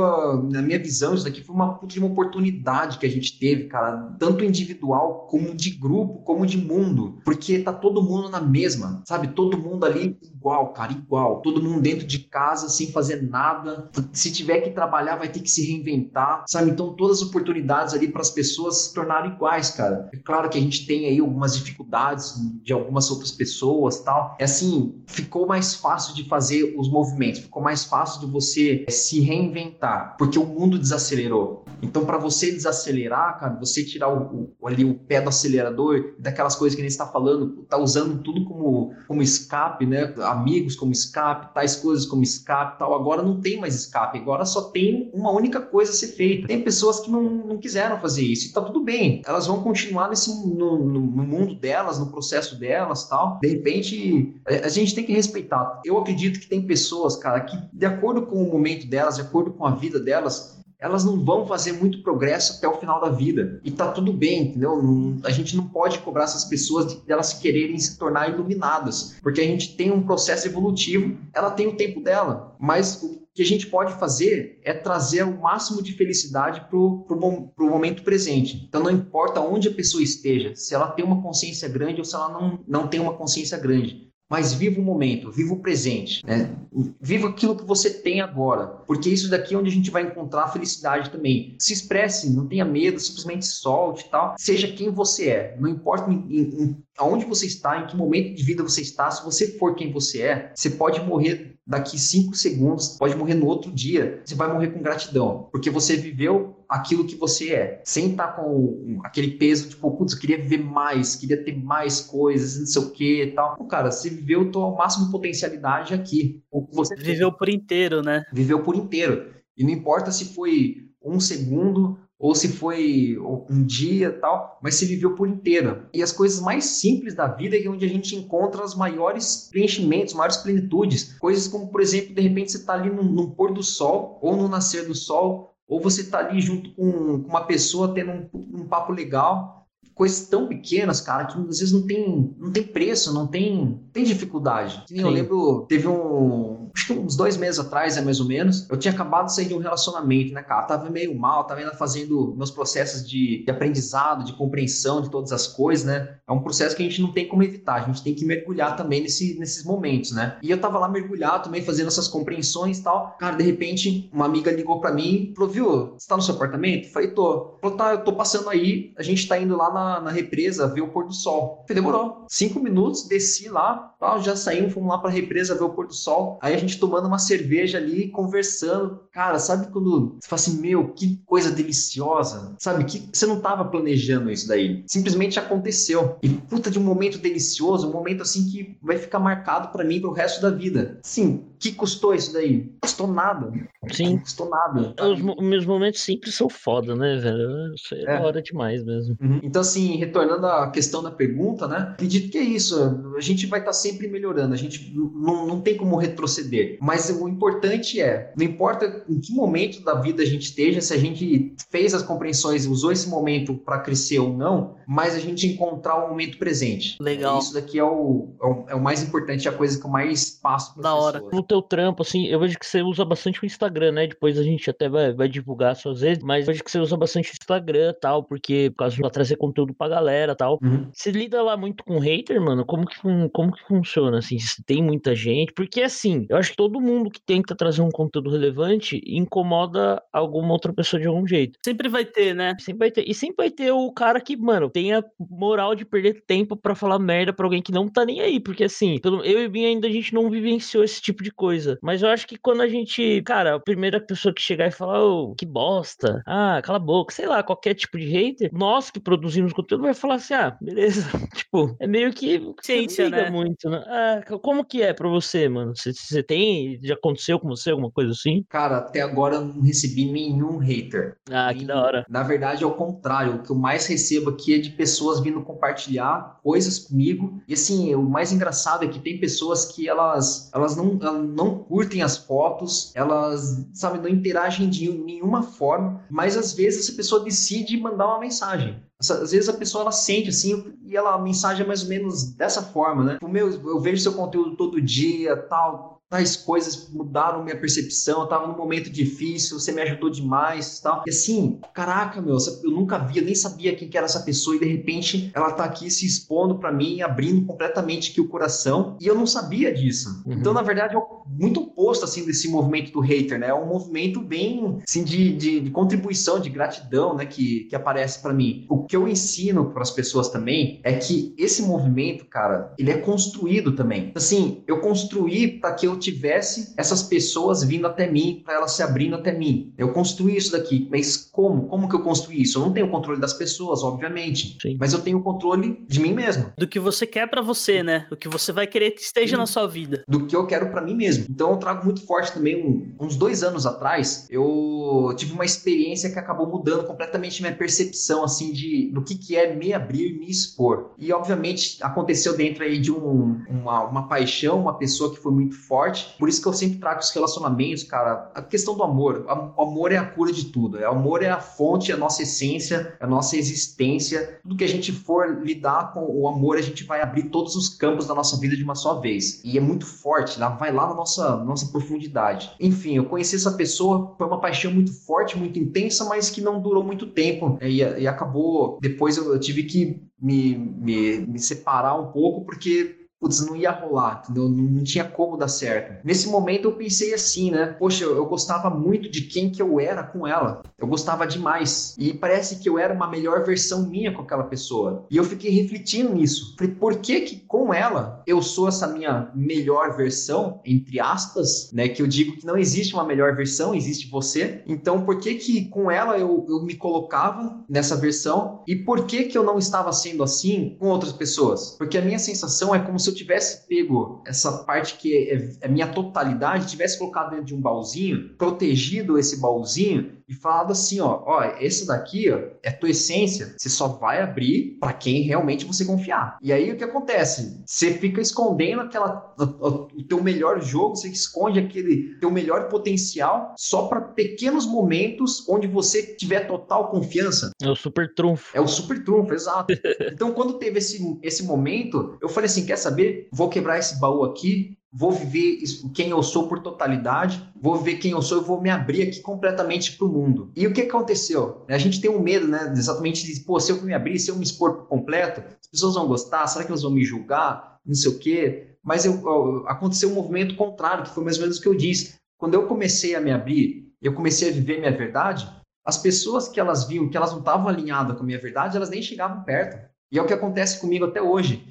na minha visão, isso daqui foi uma puta de uma oportunidade que a gente teve, cara, tanto individual como de grupo, como de mundo, porque tá todo mundo na mesma, sabe? Todo mundo ali igual, cara, igual. Todo mundo dentro de casa, sem fazer nada. Se tiver que trabalhar, vai ter que se reinventar, sabe? Então, todas as oportunidades ali para as pessoas se tornarem iguais, cara. É claro que a gente tem aí algumas dificuldades de algumas outras pessoas tal. É assim, ficou mais fácil de fazer os movimentos, ficou mais fácil de você se reinventar, porque o mundo desacelerou. Então, para você desacelerar, cara, você tirar o, o, ali o pé do acelerador, daquelas coisas que a gente está falando, tá usando tudo como, como escape, né? Amigos como escape, tais coisas como escape, tal. Agora não tem mais escape, agora só tem uma única coisa a ser feita. Tem pessoas que não, não quiseram fazer isso e tá tudo bem. Elas vão continuar nesse no, no, no mundo delas, no processo delas, tal. De repente, a gente tem que respeitar. Eu acredito que tem pessoas, cara, que de acordo com o momento delas, de acordo com a vida delas, elas não vão fazer muito progresso até o final da vida. E tá tudo bem, entendeu? Não, a gente não pode cobrar essas pessoas de, de elas quererem se tornar iluminadas, porque a gente tem um processo evolutivo, ela tem o tempo dela, mas o que a gente pode fazer é trazer o máximo de felicidade para o momento presente. Então, não importa onde a pessoa esteja, se ela tem uma consciência grande ou se ela não, não tem uma consciência grande mas viva o momento, viva o presente, né? Viva aquilo que você tem agora, porque isso daqui é onde a gente vai encontrar a felicidade também. Se expresse, não tenha medo, simplesmente solte tal. Seja quem você é, não importa em, em, aonde você está, em que momento de vida você está, se você for quem você é, você pode morrer daqui cinco segundos, pode morrer no outro dia, você vai morrer com gratidão, porque você viveu aquilo que você é, sem estar com aquele peso, tipo, putz, eu queria viver mais, queria ter mais coisas, não sei o que e tal. Pô, cara, você viveu a tua máxima potencialidade aqui. Você viveu por inteiro, né? Viveu por inteiro. E não importa se foi um segundo ou se foi um dia tal, mas se viveu por inteiro. E as coisas mais simples da vida é onde a gente encontra os maiores preenchimentos, maiores plenitudes. Coisas como, por exemplo, de repente você está ali no, pôr do sol ou no nascer do sol, ou você está ali junto com, com, uma pessoa tendo um, um papo legal coisas tão pequenas, cara, que às vezes não tem, não tem preço, não tem, tem dificuldade. Eu lembro, teve um, acho que uns dois meses atrás, é mais ou menos, eu tinha acabado de sair de um relacionamento, né, cara? tava meio mal, tava ainda fazendo meus processos de, de, aprendizado, de compreensão de todas as coisas, né? É um processo que a gente não tem como evitar, a gente tem que mergulhar também nesse, nesses momentos, né? E eu tava lá mergulhado também, fazendo essas compreensões e tal. Cara, de repente, uma amiga ligou para mim falou, viu, você tá no seu apartamento? Eu falei, tô. Falou, tá, eu tô passando aí, a gente tá indo lá na, na represa ver o pôr do sol. Eu falei, demorou. Cinco minutos, desci lá, tal, já saímos, fomos lá pra represa ver o pôr do sol. Aí gente tomando uma cerveja ali, conversando. Cara, sabe quando você fala assim, meu, que coisa deliciosa? Sabe, que você não tava planejando isso daí. Simplesmente aconteceu. E puta de um momento delicioso, um momento assim que vai ficar marcado para mim pro resto da vida. Sim, que custou isso daí? Custou nada. Sim. Não custou nada. Os meus momentos simples são foda, né, velho? Isso é, é. hora demais mesmo. Uhum. Então, assim, retornando à questão da pergunta, né? Acredito que é isso. A gente vai estar tá sempre melhorando. A gente não, não tem como retroceder. Mas o importante é, não importa em que momento da vida a gente esteja, se a gente fez as compreensões, usou esse momento para crescer ou não, mas a gente encontrar o momento presente. Legal. Isso daqui é o, é o, é o mais importante, é a coisa que eu mais passo para Da hora. No teu trampo, assim, eu vejo que você usa bastante o Instagram, né? Depois a gente até vai, vai divulgar suas vezes, mas eu vejo que você usa bastante o Instagram tal, porque por causa de trazer conteúdo pra galera tal. Uhum. Você lida lá muito com hater, mano? Como que, como que funciona, assim? Se tem muita gente? Porque, assim, eu acho que todo mundo que tenta trazer um conteúdo relevante incomoda alguma outra pessoa de algum jeito. Sempre vai ter, né? Sempre vai ter. E sempre vai ter o cara que, mano, tem a moral de perder tempo para falar merda pra alguém que não tá nem aí. Porque, assim, pelo, eu e o Bin ainda a gente não vivenciou esse tipo de coisa. Mas eu acho que quando a gente, cara, a primeira pessoa que chegar e falar, oh, que bosta, ah, cala a boca, sei lá, qualquer tipo de hater, nós que produzimos conteúdo vai falar assim, ah, beleza. tipo, é meio que ciência, né? muito, né? Ah, como que é pra você, mano? Você tem, já aconteceu com você alguma coisa assim? Cara, até agora eu não recebi nenhum hater. Ah, que da hora. Na verdade, é o contrário. O que eu mais recebo aqui é de pessoas vindo compartilhar coisas comigo. E assim, o mais engraçado é que tem pessoas que elas, elas não, elas não curtem as fotos, elas, sabe, não interagem de nenhuma forma, mas às vezes essa pessoa decide mandar uma mensagem. Às vezes a pessoa ela sente assim e ela a mensagem é mais ou menos dessa forma, né? O meu, eu vejo seu conteúdo todo dia, tal, tais coisas mudaram minha percepção, eu tava num momento difícil, você me ajudou demais tal. E assim, caraca, meu, eu nunca via, nem sabia quem que era essa pessoa e de repente ela tá aqui se expondo para mim, abrindo completamente aqui o coração e eu não sabia disso. Uhum. Então, na verdade, é muito oposto assim desse movimento do hater, né? É um movimento bem assim de, de, de contribuição, de gratidão, né, que, que aparece para mim. O que eu ensino para as pessoas também é que esse movimento, cara, ele é construído também. Assim, eu construí para que eu tivesse essas pessoas vindo até mim, para elas se abrindo até mim. Eu construí isso daqui, mas como? Como que eu construí isso? Eu não tenho controle das pessoas, obviamente, Sim. mas eu tenho o controle de mim mesmo. Do que você quer para você, né? O que você vai querer que esteja Sim. na sua vida. Do que eu quero para mim mesmo. Então eu trago muito forte também um, uns dois anos atrás, eu tive uma experiência que acabou mudando completamente minha percepção assim de do que que é me abrir, me expor. E obviamente aconteceu dentro aí de um, uma, uma paixão, uma pessoa que foi muito forte. Por isso que eu sempre trago os relacionamentos, cara. A questão do amor. O amor é a cura de tudo. O amor é a fonte, é a nossa essência, é a nossa existência. Tudo que a gente for lidar com o amor, a gente vai abrir todos os campos da nossa vida de uma só vez. E é muito forte, lá, vai lá na nossa, nossa profundidade. Enfim, eu conheci essa pessoa, foi uma paixão muito forte, muito intensa, mas que não durou muito tempo. E, e acabou, depois eu, eu tive que me, me, me separar um pouco, porque putz, não ia rolar, entendeu? Não, tinha como dar certo. Nesse momento eu pensei assim, né? Poxa, eu, eu, gostava muito de quem que eu era com ela. Eu gostava demais. E parece que eu era uma melhor versão minha com aquela pessoa. E eu fiquei refletindo nisso. Falei, por que que com ela eu sou essa minha melhor versão, entre aspas, né? Que eu digo que não existe uma melhor versão, existe você. Então, por que que com ela eu, eu me colocava nessa versão? E por que que eu não estava sendo assim com outras pessoas? Porque a minha sensação é como se eu tivesse pego essa parte que é, é minha totalidade, tivesse colocado dentro de um baúzinho, protegido esse baúzinho e falado assim, ó, ó, esse daqui ó, é tua essência, você só vai abrir para quem realmente você confiar. E aí o que acontece? Você fica escondendo aquela o, o teu melhor jogo, você esconde aquele teu melhor potencial só para pequenos momentos onde você tiver total confiança. É o super trunfo. É o super trunfo, exato. então quando teve esse esse momento, eu falei assim, quer saber? Vou quebrar esse baú aqui, vou viver quem eu sou por totalidade, vou ver quem eu sou e vou me abrir aqui completamente para o mundo. E o que aconteceu? A gente tem um medo, né? Exatamente de, pô, se eu me abrir, se eu me expor por completo, as pessoas vão gostar, será que elas vão me julgar? Não sei o quê. Mas eu, aconteceu um movimento contrário, que foi mais ou menos o que eu disse. Quando eu comecei a me abrir, eu comecei a viver minha verdade, as pessoas que elas viam que elas não estavam alinhadas com a minha verdade, elas nem chegavam perto. E é o que acontece comigo até hoje.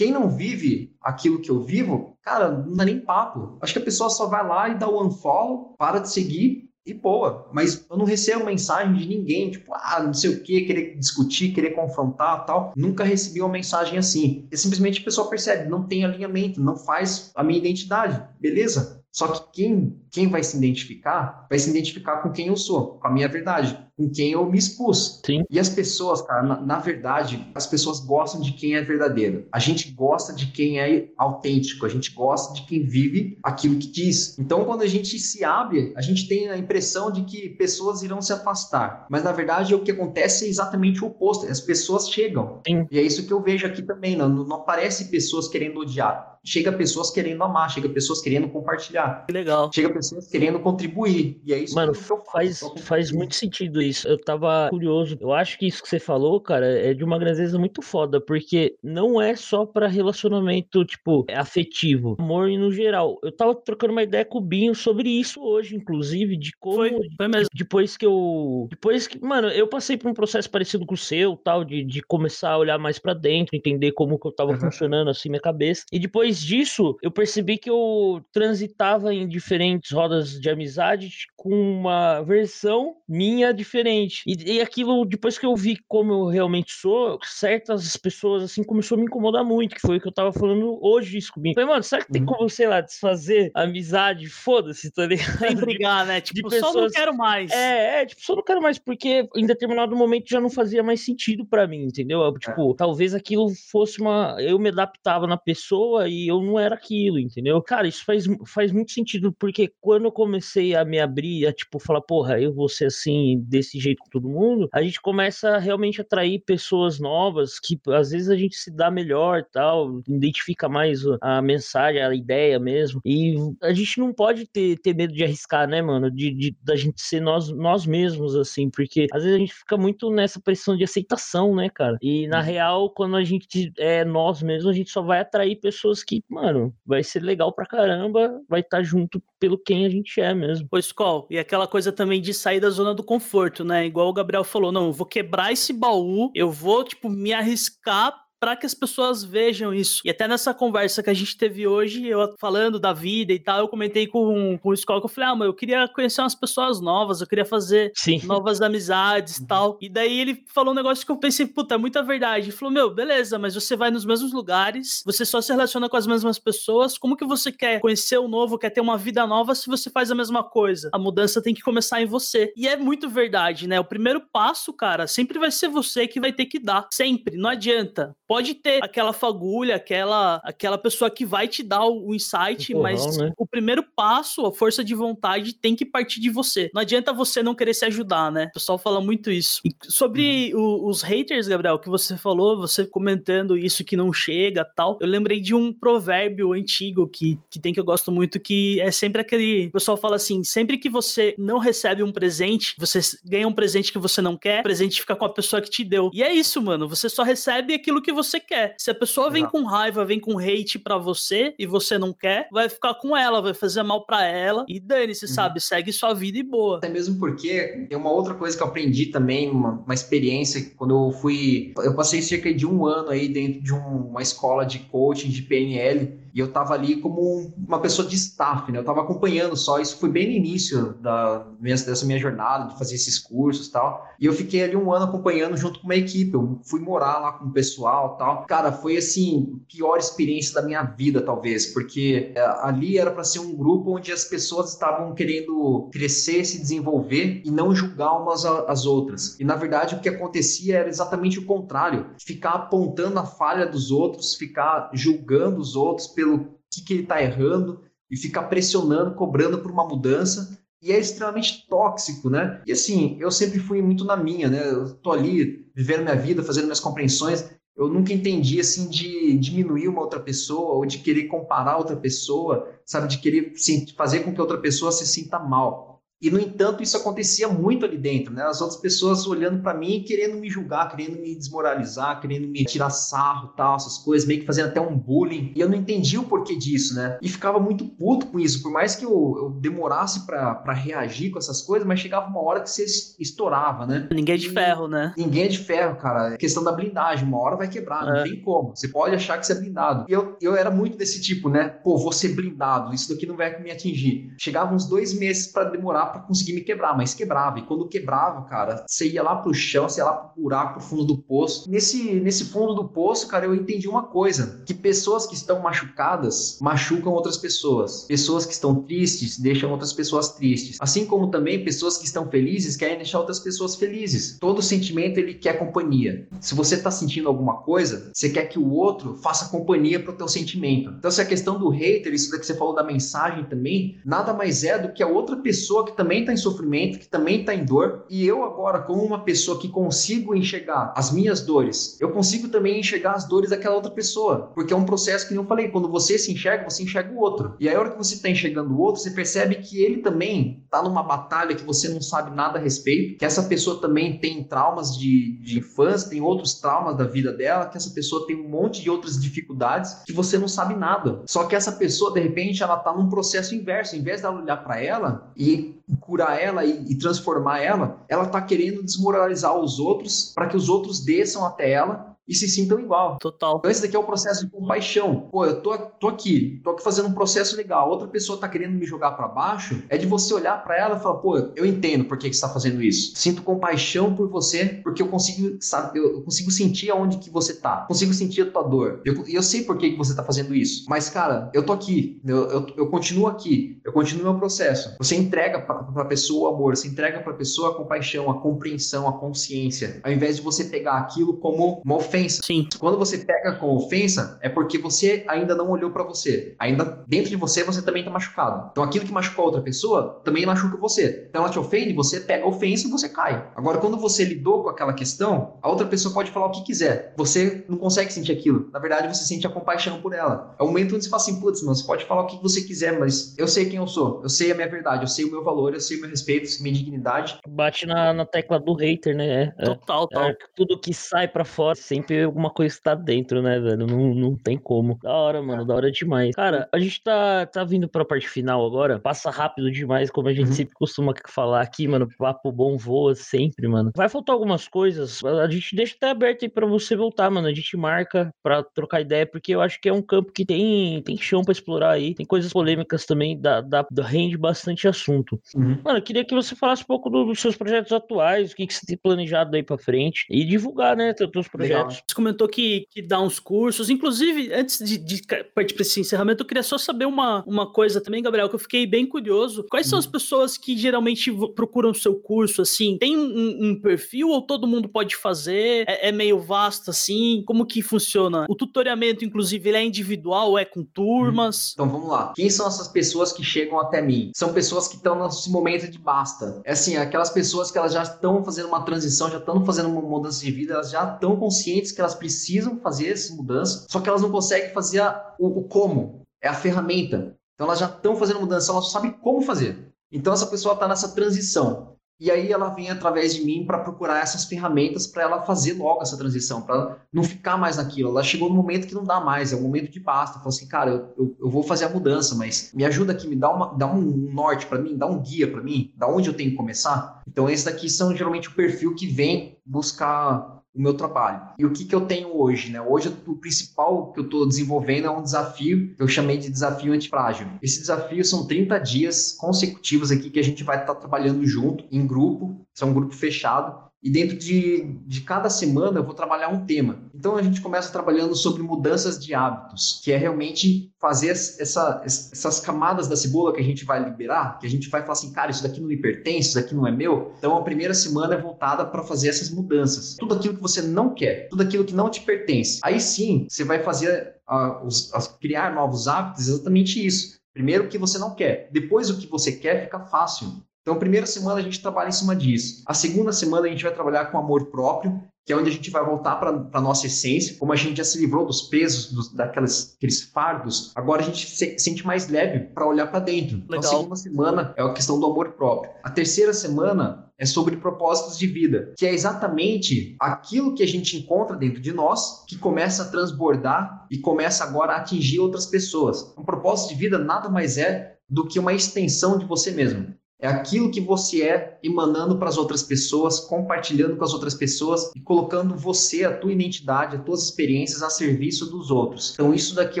Quem não vive aquilo que eu vivo, cara, não dá nem papo. Acho que a pessoa só vai lá e dá o unfollow, para de seguir e boa. Mas eu não recebo mensagem de ninguém, tipo, ah, não sei o que, querer discutir, querer confrontar tal. Nunca recebi uma mensagem assim. E simplesmente a pessoa percebe, não tem alinhamento, não faz a minha identidade. Beleza? Só que quem, quem vai se identificar, vai se identificar com quem eu sou, com a minha verdade com quem eu me expus. Sim. E as pessoas, cara, na, na, verdade, as pessoas gostam de quem é verdadeiro. A gente gosta de quem é autêntico, a gente gosta de quem vive aquilo que diz. Então, quando a gente se abre, a gente tem a impressão de que pessoas irão se afastar. Mas na verdade, o que acontece é exatamente o oposto. As pessoas chegam. Sim. E é isso que eu vejo aqui também. Não, não aparece pessoas querendo odiar. Chega pessoas querendo amar, chega pessoas querendo compartilhar. Que legal. Chega pessoas querendo contribuir. E é isso Mano, que eu faço. Faz, faz muito sentido isso isso. Eu tava curioso. Eu acho que isso que você falou, cara, é de uma grandeza muito foda, porque não é só para relacionamento, tipo, afetivo, amor no geral. Eu tava trocando uma ideia com o Binho sobre isso hoje, inclusive, de como. Foi, foi mesmo. Depois que eu. Depois que. Mano, eu passei por um processo parecido com o seu, tal, de, de começar a olhar mais para dentro, entender como que eu tava uhum. funcionando assim minha cabeça. E depois disso, eu percebi que eu transitava em diferentes rodas de amizade com uma versão minha diferente. E, e aquilo, depois que eu vi como eu realmente sou, certas pessoas, assim, começou a me incomodar muito, que foi o que eu tava falando hoje isso comigo. Falei, mano, será que tem uhum. como, sei lá, desfazer amizade? Foda-se, tá ligado? Sem brigar, né? Tipo, de pessoas... só não quero mais. É, é, tipo, só não quero mais, porque em determinado momento já não fazia mais sentido para mim, entendeu? É. Tipo, é. talvez aquilo fosse uma. Eu me adaptava na pessoa e eu não era aquilo, entendeu? Cara, isso faz, faz muito sentido, porque quando eu comecei a me abrir, a tipo, falar, porra, eu vou ser assim, desse jeito com todo mundo, a gente começa a realmente atrair pessoas novas que às vezes a gente se dá melhor tal, identifica mais a mensagem, a ideia mesmo. E a gente não pode ter, ter medo de arriscar, né, mano? De, de da gente ser nós, nós mesmos, assim, porque às vezes a gente fica muito nessa pressão de aceitação, né, cara? E na uhum. real, quando a gente é nós mesmos, a gente só vai atrair pessoas que, mano, vai ser legal pra caramba, vai estar tá junto pelo quem a gente é mesmo. Pois, Col, e aquela coisa também de sair da zona do conforto, né? Igual o Gabriel falou, não, eu vou quebrar esse baú, eu vou, tipo, me arriscar para que as pessoas vejam isso. E até nessa conversa que a gente teve hoje, eu falando da vida e tal, eu comentei com, com o que eu falei, ah, mas eu queria conhecer umas pessoas novas, eu queria fazer Sim. novas amizades e uhum. tal. E daí ele falou um negócio que eu pensei, puta, é muita verdade. Ele falou, meu, beleza, mas você vai nos mesmos lugares, você só se relaciona com as mesmas pessoas, como que você quer conhecer o novo, quer ter uma vida nova se você faz a mesma coisa? A mudança tem que começar em você. E é muito verdade, né? O primeiro passo, cara, sempre vai ser você que vai ter que dar. Sempre, não adianta pode ter aquela fagulha, aquela, aquela pessoa que vai te dar o, insight, mas né? o primeiro passo, a força de vontade, tem que partir de você. Não adianta você não querer se ajudar, né? O pessoal fala muito isso. E sobre uhum. o, os haters, Gabriel, que você falou, você comentando isso que não chega tal, eu lembrei de um provérbio antigo que, que tem que eu gosto muito, que é sempre aquele. O pessoal fala assim: sempre que você não recebe um presente, você ganha um presente que você não quer, o presente fica com a pessoa que te deu. E é isso, mano. Você só recebe aquilo que você quer. Se a pessoa vem com raiva, vem com hate para você e você não quer, vai ficar com ela, vai fazer mal para ela e dane-se, uhum. sabe? Segue sua vida e boa. Até mesmo porque tem uma outra coisa que eu aprendi também, uma, uma experiência, quando eu fui. Eu passei cerca de um ano aí dentro de um, uma escola de coaching de PNL e eu estava ali como uma pessoa de staff, né? Eu estava acompanhando só, isso foi bem no início da, dessa minha jornada, de fazer esses cursos e tal. E eu fiquei ali um ano acompanhando junto com uma equipe. Eu fui morar lá com o pessoal tal. Cara, foi assim, pior experiência da minha vida, talvez, porque é, ali era para ser um grupo onde as pessoas estavam querendo crescer, se desenvolver e não julgar umas as outras. E na verdade o que acontecia era exatamente o contrário: ficar apontando a falha dos outros, ficar julgando os outros pelo que, que ele está errando e ficar pressionando, cobrando por uma mudança. E é extremamente tóxico, né? E assim, eu sempre fui muito na minha, né? Eu tô ali vivendo minha vida, fazendo minhas compreensões. Eu nunca entendi assim de diminuir uma outra pessoa ou de querer comparar outra pessoa, sabe? De querer fazer com que outra pessoa se sinta mal. E, no entanto, isso acontecia muito ali dentro, né? As outras pessoas olhando para mim, querendo me julgar, querendo me desmoralizar, querendo me tirar sarro, tal, essas coisas, meio que fazendo até um bullying. E eu não entendi o porquê disso, né? E ficava muito puto com isso, por mais que eu, eu demorasse para reagir com essas coisas, mas chegava uma hora que você estourava, né? Ninguém é de ferro, né? Ninguém é de ferro, cara. A questão da blindagem, uma hora vai quebrar, é. não tem como. Você pode achar que você é blindado. E eu, eu era muito desse tipo, né? Pô, vou ser blindado, isso daqui não vai me atingir. Chegava uns dois meses para demorar para conseguir me quebrar, mas quebrava. E quando quebrava, cara, você ia lá pro chão, você ia lá pro buraco, pro fundo do poço. Nesse, nesse fundo do poço, cara, eu entendi uma coisa: que pessoas que estão machucadas machucam outras pessoas. Pessoas que estão tristes deixam outras pessoas tristes. Assim como também pessoas que estão felizes querem deixar outras pessoas felizes. Todo sentimento ele quer companhia. Se você tá sentindo alguma coisa, você quer que o outro faça companhia pro teu sentimento. Então, se a questão do hater, isso daqui que você falou da mensagem também, nada mais é do que a outra pessoa que também tá em sofrimento, que também está em dor, e eu agora, como uma pessoa que consigo enxergar as minhas dores, eu consigo também enxergar as dores daquela outra pessoa, porque é um processo que eu falei, quando você se enxerga, você enxerga o outro. E aí, a hora que você está enxergando o outro, você percebe que ele também está numa batalha que você não sabe nada a respeito, que essa pessoa também tem traumas de, de infância, tem outros traumas da vida dela, que essa pessoa tem um monte de outras dificuldades que você não sabe nada. Só que essa pessoa, de repente, ela está num processo inverso. Em vez dela olhar para ela e curar ela e, e transformar ela, ela está querendo desmoralizar os outros para que os outros desçam até ela e se sintam igual. Total. Então, esse daqui é o processo de compaixão. Pô, eu tô, tô aqui, tô aqui fazendo um processo legal. Outra pessoa tá querendo me jogar para baixo. É de você olhar para ela e falar, pô, eu entendo por que, que você tá fazendo isso. Sinto compaixão por você, porque eu consigo, sabe, eu consigo sentir aonde que você tá. Consigo sentir a tua dor. Eu, eu sei por que, que você tá fazendo isso. Mas, cara, eu tô aqui. Eu, eu, eu continuo aqui. Eu continuo meu processo. Você entrega pra, pra pessoa o amor. Você entrega pra pessoa a compaixão, a compreensão, a consciência. Ao invés de você pegar aquilo como uma ofensa ofensa. Sim. Quando você pega com ofensa, é porque você ainda não olhou para você. Ainda dentro de você, você também tá machucado. Então aquilo que machucou a outra pessoa também machuca você. Então ela te ofende, você pega a ofensa e você cai. Agora, quando você lidou com aquela questão, a outra pessoa pode falar o que quiser. Você não consegue sentir aquilo. Na verdade, você sente a compaixão por ela. É o momento onde você fala assim, putz, mano, você pode falar o que você quiser, mas eu sei quem eu sou. Eu sei a minha verdade, eu sei o meu valor, eu sei o meu respeito, eu sei a minha dignidade. Bate na, na tecla do hater, né? É, Total, tal. é, tudo que sai pra fora, sempre alguma coisa está dentro, né, velho? Não, não tem como. Da hora, mano, da hora demais. Cara, a gente tá, tá vindo pra parte final agora. Passa rápido demais, como a gente Uhum. sempre costuma falar aqui, mano. Papo bom voa sempre, mano. Vai faltar algumas coisas. A gente deixa até aberto aí pra você voltar, mano. A gente marca pra trocar ideia, porque eu acho que é um campo que tem, tem chão pra explorar aí. Tem coisas polêmicas também, da, da, rende bastante assunto. Mano, eu queria que você falasse um pouco do- dos seus projetos atuais, o que, que você tem planejado aí pra frente e divulgar, né, teus Legal. Projetos. Você comentou que, que dá uns cursos. Inclusive, antes de, de partir para esse encerramento, eu queria só saber uma, uma coisa também, Gabriel, que eu fiquei bem curioso. Quais são as pessoas que geralmente procuram o seu curso, assim? Tem um, um perfil ou todo mundo pode fazer? É, é meio vasto, assim? Como que funciona? O tutoriamento, inclusive, ele é individual é com turmas? Então vamos lá. Quem são essas pessoas que chegam até mim? São pessoas que estão nesse momento de basta. É assim, aquelas pessoas que elas já estão fazendo uma transição, já estão fazendo uma mudança de vida, elas já estão conscientes que elas precisam fazer essa mudança, só que elas não conseguem fazer a- o, o como. É a ferramenta. Então elas já estão fazendo mudança, elas sabem como fazer. Então essa pessoa está nessa transição. E aí ela vem através de mim para procurar essas ferramentas para ela fazer logo essa transição, para não ficar mais naquilo. Ela chegou no momento que não dá mais, é o momento de basta. Falou assim, cara, eu, eu, eu vou fazer a mudança, mas me ajuda aqui, me dá, uma, dá um norte para mim, dá um guia para mim, da onde eu tenho que começar. Então esses daqui são geralmente o perfil que vem buscar o meu trabalho. E o que, que eu tenho hoje, né? Hoje o principal que eu estou desenvolvendo é um desafio que eu chamei de desafio antifrágil. Esse desafio são 30 dias consecutivos aqui que a gente vai estar trabalhando junto, em grupo, isso é um grupo fechado, e dentro de, de cada semana eu vou trabalhar um tema. Então a gente começa trabalhando sobre mudanças de hábitos, que é realmente fazer essa, essas camadas da cebola que a gente vai liberar, que a gente vai falar assim, cara, isso daqui não me pertence, isso daqui não é meu. Então a primeira semana é voltada para fazer essas mudanças. Tudo aquilo que você não quer, tudo aquilo que não te pertence. Aí sim, você vai fazer, uh, os, uh, criar novos hábitos, exatamente isso. Primeiro o que você não quer, depois o que você quer fica fácil. Então, a primeira semana a gente trabalha em cima disso. A segunda semana a gente vai trabalhar com amor próprio, que é onde a gente vai voltar para a nossa essência. Como a gente já se livrou dos pesos, dos, daquelas, aqueles fardos, agora a gente se sente mais leve para olhar para dentro. Então, a segunda semana é a questão do amor próprio. A terceira semana é sobre propósitos de vida, que é exatamente aquilo que a gente encontra dentro de nós, que começa a transbordar e começa agora a atingir outras pessoas. Um propósito de vida nada mais é do que uma extensão de você mesmo. É aquilo que você é emanando para as outras pessoas, compartilhando com as outras pessoas e colocando você, a tua identidade, as tuas experiências a serviço dos outros. Então isso daqui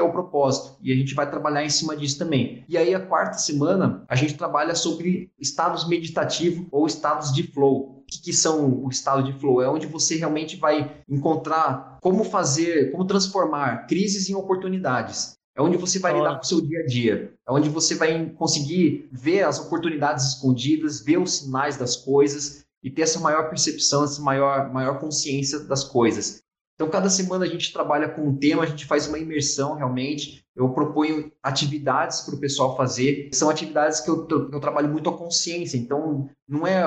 é o propósito e a gente vai trabalhar em cima disso também. E aí a quarta semana a gente trabalha sobre estados meditativos ou estados de flow. O que, que são o estado de flow? É onde você realmente vai encontrar como fazer, como transformar crises em oportunidades. É onde você vai lidar com o seu dia a dia. É onde você vai conseguir ver as oportunidades escondidas, ver os sinais das coisas e ter essa maior percepção, essa maior, maior consciência das coisas. Então, cada semana a gente trabalha com um tema, a gente faz uma imersão realmente. Eu proponho atividades para o pessoal fazer. São atividades que eu, eu trabalho muito a consciência. Então, não é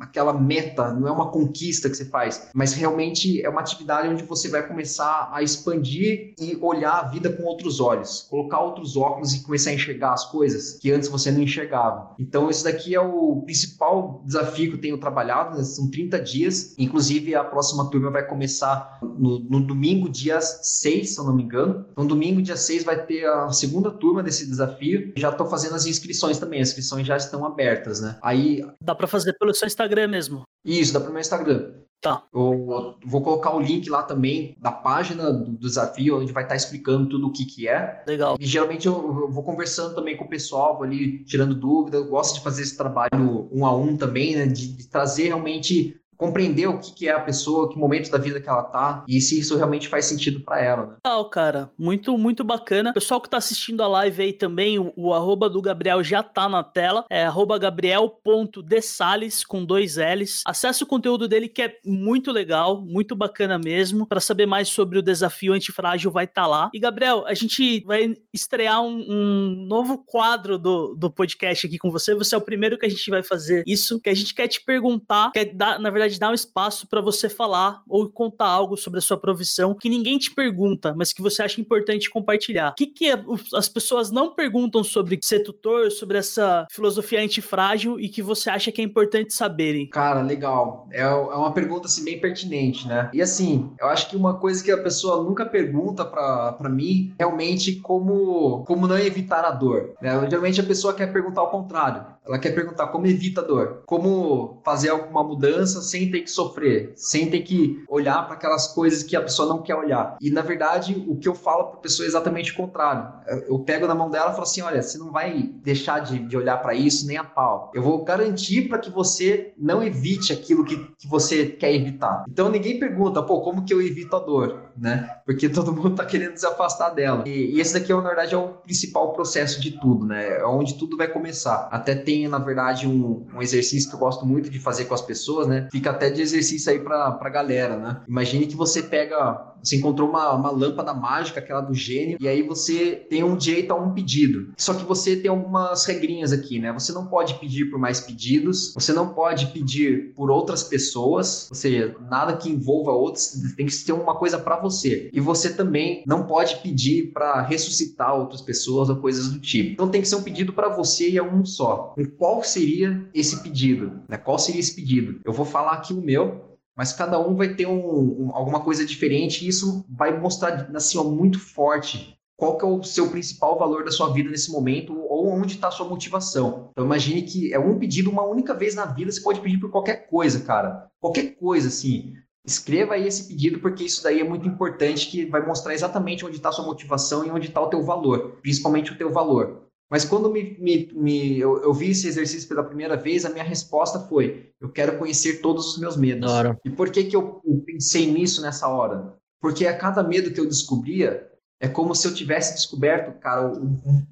aquela meta, não é uma conquista que você faz, mas realmente é uma atividade onde você vai começar a expandir e olhar a vida com outros olhos, colocar outros óculos e começar a enxergar as coisas que antes você não enxergava. Então, esse daqui é o principal desafio que eu tenho trabalhado, né? são 30 dias, inclusive a próxima turma vai começar no, no domingo, dia 6, se eu não me engano. Então, domingo, dia 6, vai ter a segunda turma desse desafio. Já estou fazendo as inscrições também, as inscrições já estão abertas, né? Aí. Dá para fazer pelo seu Instagram mesmo. Isso, dá para o meu Instagram. Tá. Eu vou colocar o link lá também da página do desafio, onde vai estar explicando tudo o que, que é. Legal. E geralmente eu, vou conversando também com o pessoal, vou ali tirando dúvida. Eu gosto de fazer esse trabalho um a um também, né? De, de trazer realmente compreender o que, que é a pessoa, que momento da vida que ela tá e se isso realmente faz sentido para ela, né? Legal, cara. Muito, muito bacana. Pessoal que tá assistindo a live aí também, o, o arroba do Gabriel já tá na tela. É arroba gabriel.desales com dois L's. Acesse o conteúdo dele que é muito legal, muito bacana mesmo. Para saber mais sobre o desafio antifrágil, vai estar tá lá. E, Gabriel, a gente vai estrear um, um novo quadro do, do podcast aqui com você. Você é o primeiro que a gente vai fazer isso, que a gente quer te perguntar, quer dar, na verdade, dar um espaço para você falar ou contar algo sobre a sua profissão que ninguém te pergunta, mas que você acha importante compartilhar. O que, que é, as pessoas não perguntam sobre ser tutor, sobre essa filosofia antifrágil e que você acha que é importante saberem? Cara, legal. É, é uma pergunta assim, bem pertinente, né? E assim, eu acho que uma coisa que a pessoa nunca pergunta para mim realmente como, como não evitar a dor. Né? Geralmente a pessoa quer perguntar ao contrário. Ela quer perguntar como evita a dor, como fazer alguma mudança sem ter que sofrer, sem ter que olhar para aquelas coisas que a pessoa não quer olhar. E na verdade, o que eu falo para a pessoa é exatamente o contrário. Eu pego na mão dela e falo assim: olha, você não vai deixar de, de olhar para isso nem a pau. Eu vou garantir para que você não evite aquilo que, que você quer evitar. Então ninguém pergunta, pô, como que eu evito a dor, né? Porque todo mundo está querendo se afastar dela. E, e esse daqui, na verdade, é o principal processo de tudo, né? É onde tudo vai começar. Até tem na verdade, um, um, exercício que eu gosto muito de fazer com as pessoas, né? Fica até de exercício aí pra, pra galera, né? Imagine que você pega, você encontrou uma, uma lâmpada mágica, aquela do gênio, e aí você tem um direito a um pedido. Só que você tem algumas regrinhas aqui, né? Você não pode pedir por mais pedidos, você não pode pedir por outras pessoas, ou seja, nada que envolva outros, tem que ter uma coisa para você. E você também não pode pedir para ressuscitar outras pessoas ou coisas do tipo. Então tem que ser um pedido para você e é um só qual seria esse pedido, né? Qual seria esse pedido? Eu vou falar aqui o meu, mas cada um vai ter um, um, alguma coisa diferente e isso vai mostrar assim, ó, muito forte qual que é o seu principal valor da sua vida nesse momento ou onde está a sua motivação. Então imagine que é um pedido uma única vez na vida, você pode pedir por qualquer coisa, cara. Qualquer coisa, assim. Escreva aí esse pedido porque isso daí é muito importante que vai mostrar exatamente onde está a sua motivação e onde está o teu valor, principalmente o teu valor. Mas quando me, me, me eu, eu, vi esse exercício pela primeira vez, a minha resposta foi: eu quero conhecer todos os meus medos. E por que, que eu pensei nisso nessa hora? Porque a cada medo que eu descobria, é como se eu tivesse descoberto, cara,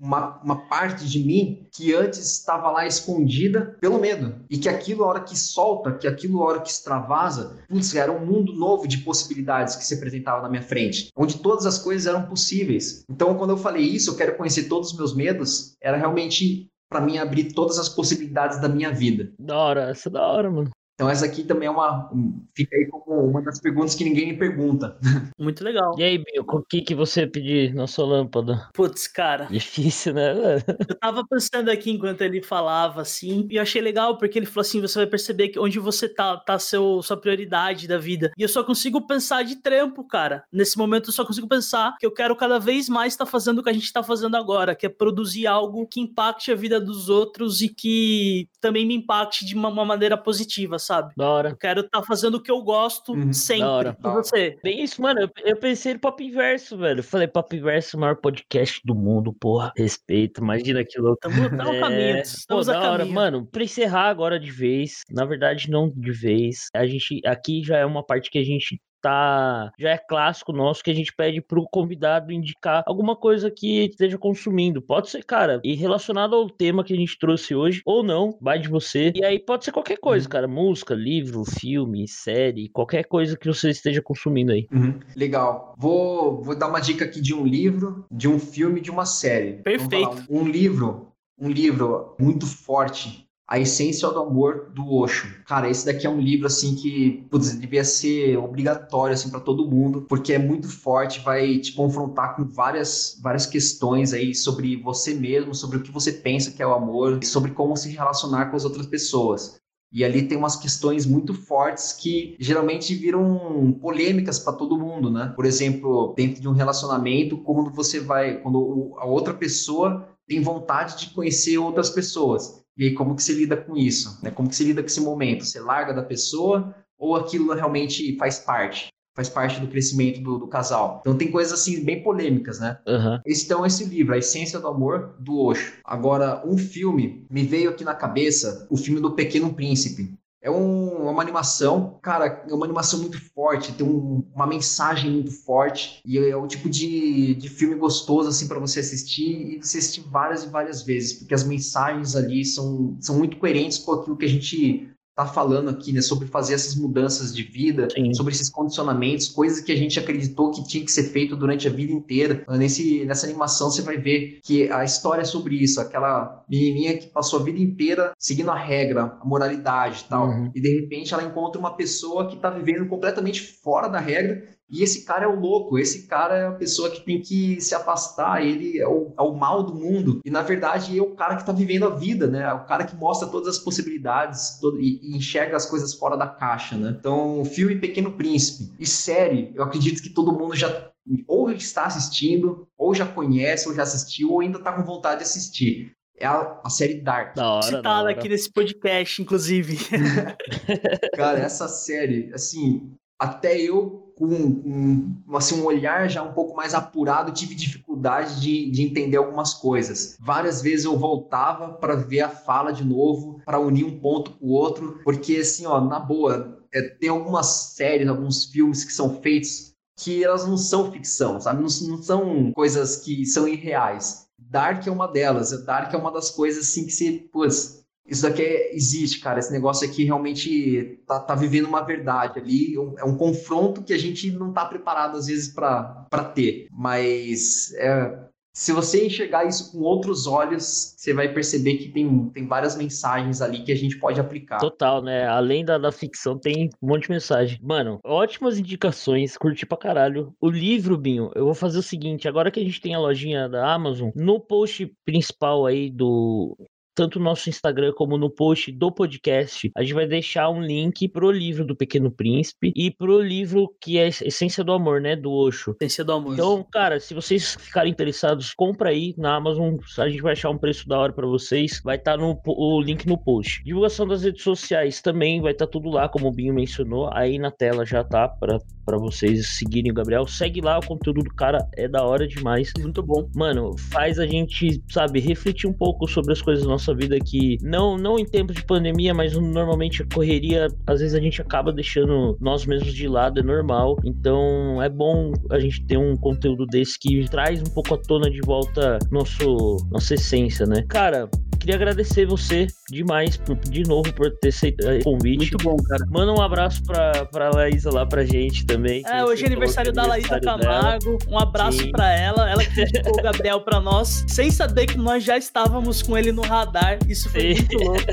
uma, uma parte de mim que antes estava lá escondida pelo medo. E que aquilo, a hora que solta, que aquilo, a hora que extravasa, putz, era um mundo novo de possibilidades que se apresentava na minha frente, onde todas as coisas eram possíveis. Então, quando eu falei isso, eu quero conhecer todos os meus medos, era realmente para mim abrir todas as possibilidades da minha vida. Da hora, essa é da hora, mano. Então essa aqui também é uma fica aí como uma das perguntas que ninguém me pergunta. Muito legal. E aí, Bill, o que que você pedir na sua lâmpada? Putz, cara. Difícil, né? eu tava pensando aqui enquanto ele falava assim, e eu achei legal porque ele falou assim, você vai perceber que onde você tá tá seu sua prioridade da vida. E eu só consigo pensar de trampo, cara. Nesse momento eu só consigo pensar que eu quero cada vez mais estar tá fazendo o que a gente tá fazendo agora, que é produzir algo que impacte a vida dos outros e que também me impacte de uma, uma maneira positiva, sabe? Da hora. Eu quero estar tá fazendo o que eu gosto uhum. sempre. Da hora. Você? Bem isso, mano. Eu, eu pensei no Pop Inverso, velho. Eu falei, Pop Inverso, o maior podcast do mundo, porra. Respeito, imagina aquilo. Estamos tá no é... caminho. Estamos Pô, da hora. Mano, pra encerrar agora de vez, na verdade, não de vez. A gente, aqui já é uma parte que a gente tá. Já é clássico nosso que a gente pede pro convidado indicar alguma coisa que esteja consumindo. Pode ser, cara, e relacionado ao tema que a gente trouxe hoje, ou não, vai de você. E aí pode ser qualquer coisa, uhum. cara. Música, livro, filme, série, qualquer coisa que você esteja consumindo aí. Uhum. Legal. Vou, vou dar uma dica aqui de um livro, de um filme, de uma série. Perfeito. Um livro, um livro muito forte a Essência do Amor do Osho. Cara, esse daqui é um livro assim que putz, devia ser obrigatório assim para todo mundo, porque é muito forte, vai te confrontar com várias várias questões aí sobre você mesmo, sobre o que você pensa que é o amor, e sobre como se relacionar com as outras pessoas. E ali tem umas questões muito fortes que geralmente viram polêmicas para todo mundo, né? Por exemplo, dentro de um relacionamento, quando você vai, quando a outra pessoa tem vontade de conhecer outras pessoas. E como que se lida com isso? Né? Como que se lida com esse momento? Você larga da pessoa ou aquilo realmente faz parte? Faz parte do crescimento do, do casal. Então tem coisas assim bem polêmicas, né? Uhum. Então esse livro, A Essência do Amor, do Osho. Agora, um filme, me veio aqui na cabeça o filme do Pequeno Príncipe. É um, uma animação, cara, é uma animação muito forte, tem um, uma mensagem muito forte e é o tipo de, de filme gostoso assim para você assistir e você assistir várias e várias vezes, porque as mensagens ali são, são muito coerentes com aquilo que a gente tá falando aqui, né, sobre fazer essas mudanças de vida, Sim. sobre esses condicionamentos, coisas que a gente acreditou que tinha que ser feito durante a vida inteira. Nesse, nessa animação você vai ver que a história é sobre isso, aquela menininha que passou a vida inteira seguindo a regra, a moralidade e tal, uhum. e de repente ela encontra uma pessoa que tá vivendo completamente fora da regra e esse cara é o louco, esse cara é a pessoa que tem que se afastar, ele é o, é o mal do mundo. E na verdade é o cara que está vivendo a vida, né? É o cara que mostra todas as possibilidades todo, e, e, enxerga as coisas fora da caixa, né? Então, filme Pequeno Príncipe e série, eu acredito que todo mundo já ou está assistindo, ou já conhece, ou já assistiu, ou ainda está com vontade de assistir é a, a, série Dark. Da hora, Citada aqui nesse podcast, inclusive. Cara, essa série, assim, até eu, com, com assim, um olhar já um pouco mais apurado, tive dificuldade de, de entender algumas coisas. Várias vezes eu voltava para ver a fala de novo, para unir um ponto com o outro, porque, assim, ó, na boa, é, tem algumas séries, alguns filmes que são feitos que elas não são ficção, sabe? Não, não são coisas que são irreais. Dark é uma delas. Dark é uma das coisas assim que se, putz, isso daqui é, existe, cara. Esse negócio aqui realmente tá, tá vivendo uma verdade ali. É um confronto que a gente não tá preparado, às vezes, para ter. Mas é, se você enxergar isso com outros olhos, você vai perceber que tem, tem várias mensagens ali que a gente pode aplicar. Total, né? Além da, da ficção, tem um monte de mensagem. Mano, ótimas indicações, curti pra caralho. O livro, Binho, eu vou fazer o seguinte: agora que a gente tem a lojinha da Amazon, no post principal aí do, tanto no nosso Instagram como no post do podcast, a gente vai deixar um link pro livro do Pequeno Príncipe e pro livro que é Essência do Amor, né, do Osho. Essência do Amor. Então, cara, se vocês ficarem interessados, compra aí na Amazon, a gente vai achar um preço da hora para vocês, vai estar tá no o link no post. Divulgação das redes sociais também vai estar tá tudo lá, como o Binho mencionou, aí na tela já tá para vocês seguirem o Gabriel. Segue lá, o conteúdo do cara é da hora demais. Muito bom. Mano, faz a gente, sabe, refletir um pouco sobre as coisas da nossa vida que não não em tempos de pandemia, mas normalmente a correria, às vezes a gente acaba deixando nós mesmos de lado, é normal. Então, é bom a gente ter um conteúdo desse que traz um pouco à tona de volta nosso nossa essência, né? Cara, queria agradecer você demais por, de novo por ter aceitado o convite. Muito bom, cara. Manda um abraço pra, pra Laísa lá pra gente também. É, hoje é aniversário da Laísa Camargo. Dela. Um abraço Sim. pra ela. Ela que indicou o Gabriel pra nós, sem saber que nós já estávamos com ele no radar. Isso foi Sim. muito louco.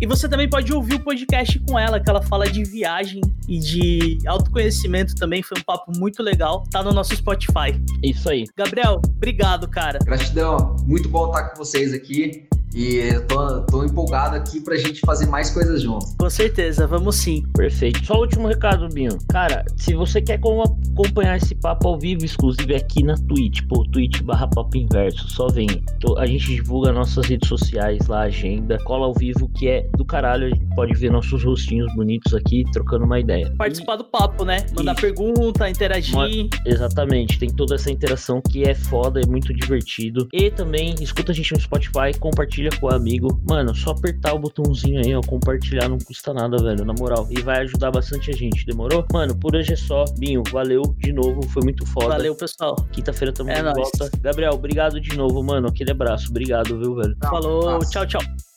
E você também pode ouvir o podcast com ela, que ela fala de viagem e de autoconhecimento também. Foi um papo muito legal. Tá no nosso Spotify. Isso aí. Gabriel, obrigado, cara. Gratidão. Muito bom estar com vocês aqui. E eu tô, tô empolgado aqui pra gente fazer mais coisas juntos. Com certeza, vamos sim. Perfeito. Só o último recado, Binho. Cara, se você quer acompanhar esse papo ao vivo, exclusivo, é aqui na Twitch, pô, Twitch barra Papo Inverso, só vem. A gente divulga nossas redes sociais lá, agenda, cola ao vivo, que é do caralho. A gente pode ver nossos rostinhos bonitos aqui, trocando uma ideia. Participar e... do papo, né? Mandar Isso. pergunta, interagir. Exatamente, tem toda essa interação que é foda, é muito divertido. E também escuta a gente no Spotify, compartilha compartilha com o amigo. Mano, só apertar o botãozinho aí, ó, compartilhar não custa nada, velho, na moral. E vai ajudar bastante a gente, demorou? Mano, por hoje é só. Binho, valeu de novo, foi muito foda. Valeu, pessoal. Quinta-feira tamo é de nóis. volta. Gabriel, obrigado de novo, mano. Aquele abraço, obrigado, viu, velho? Falou, tchau, tchau.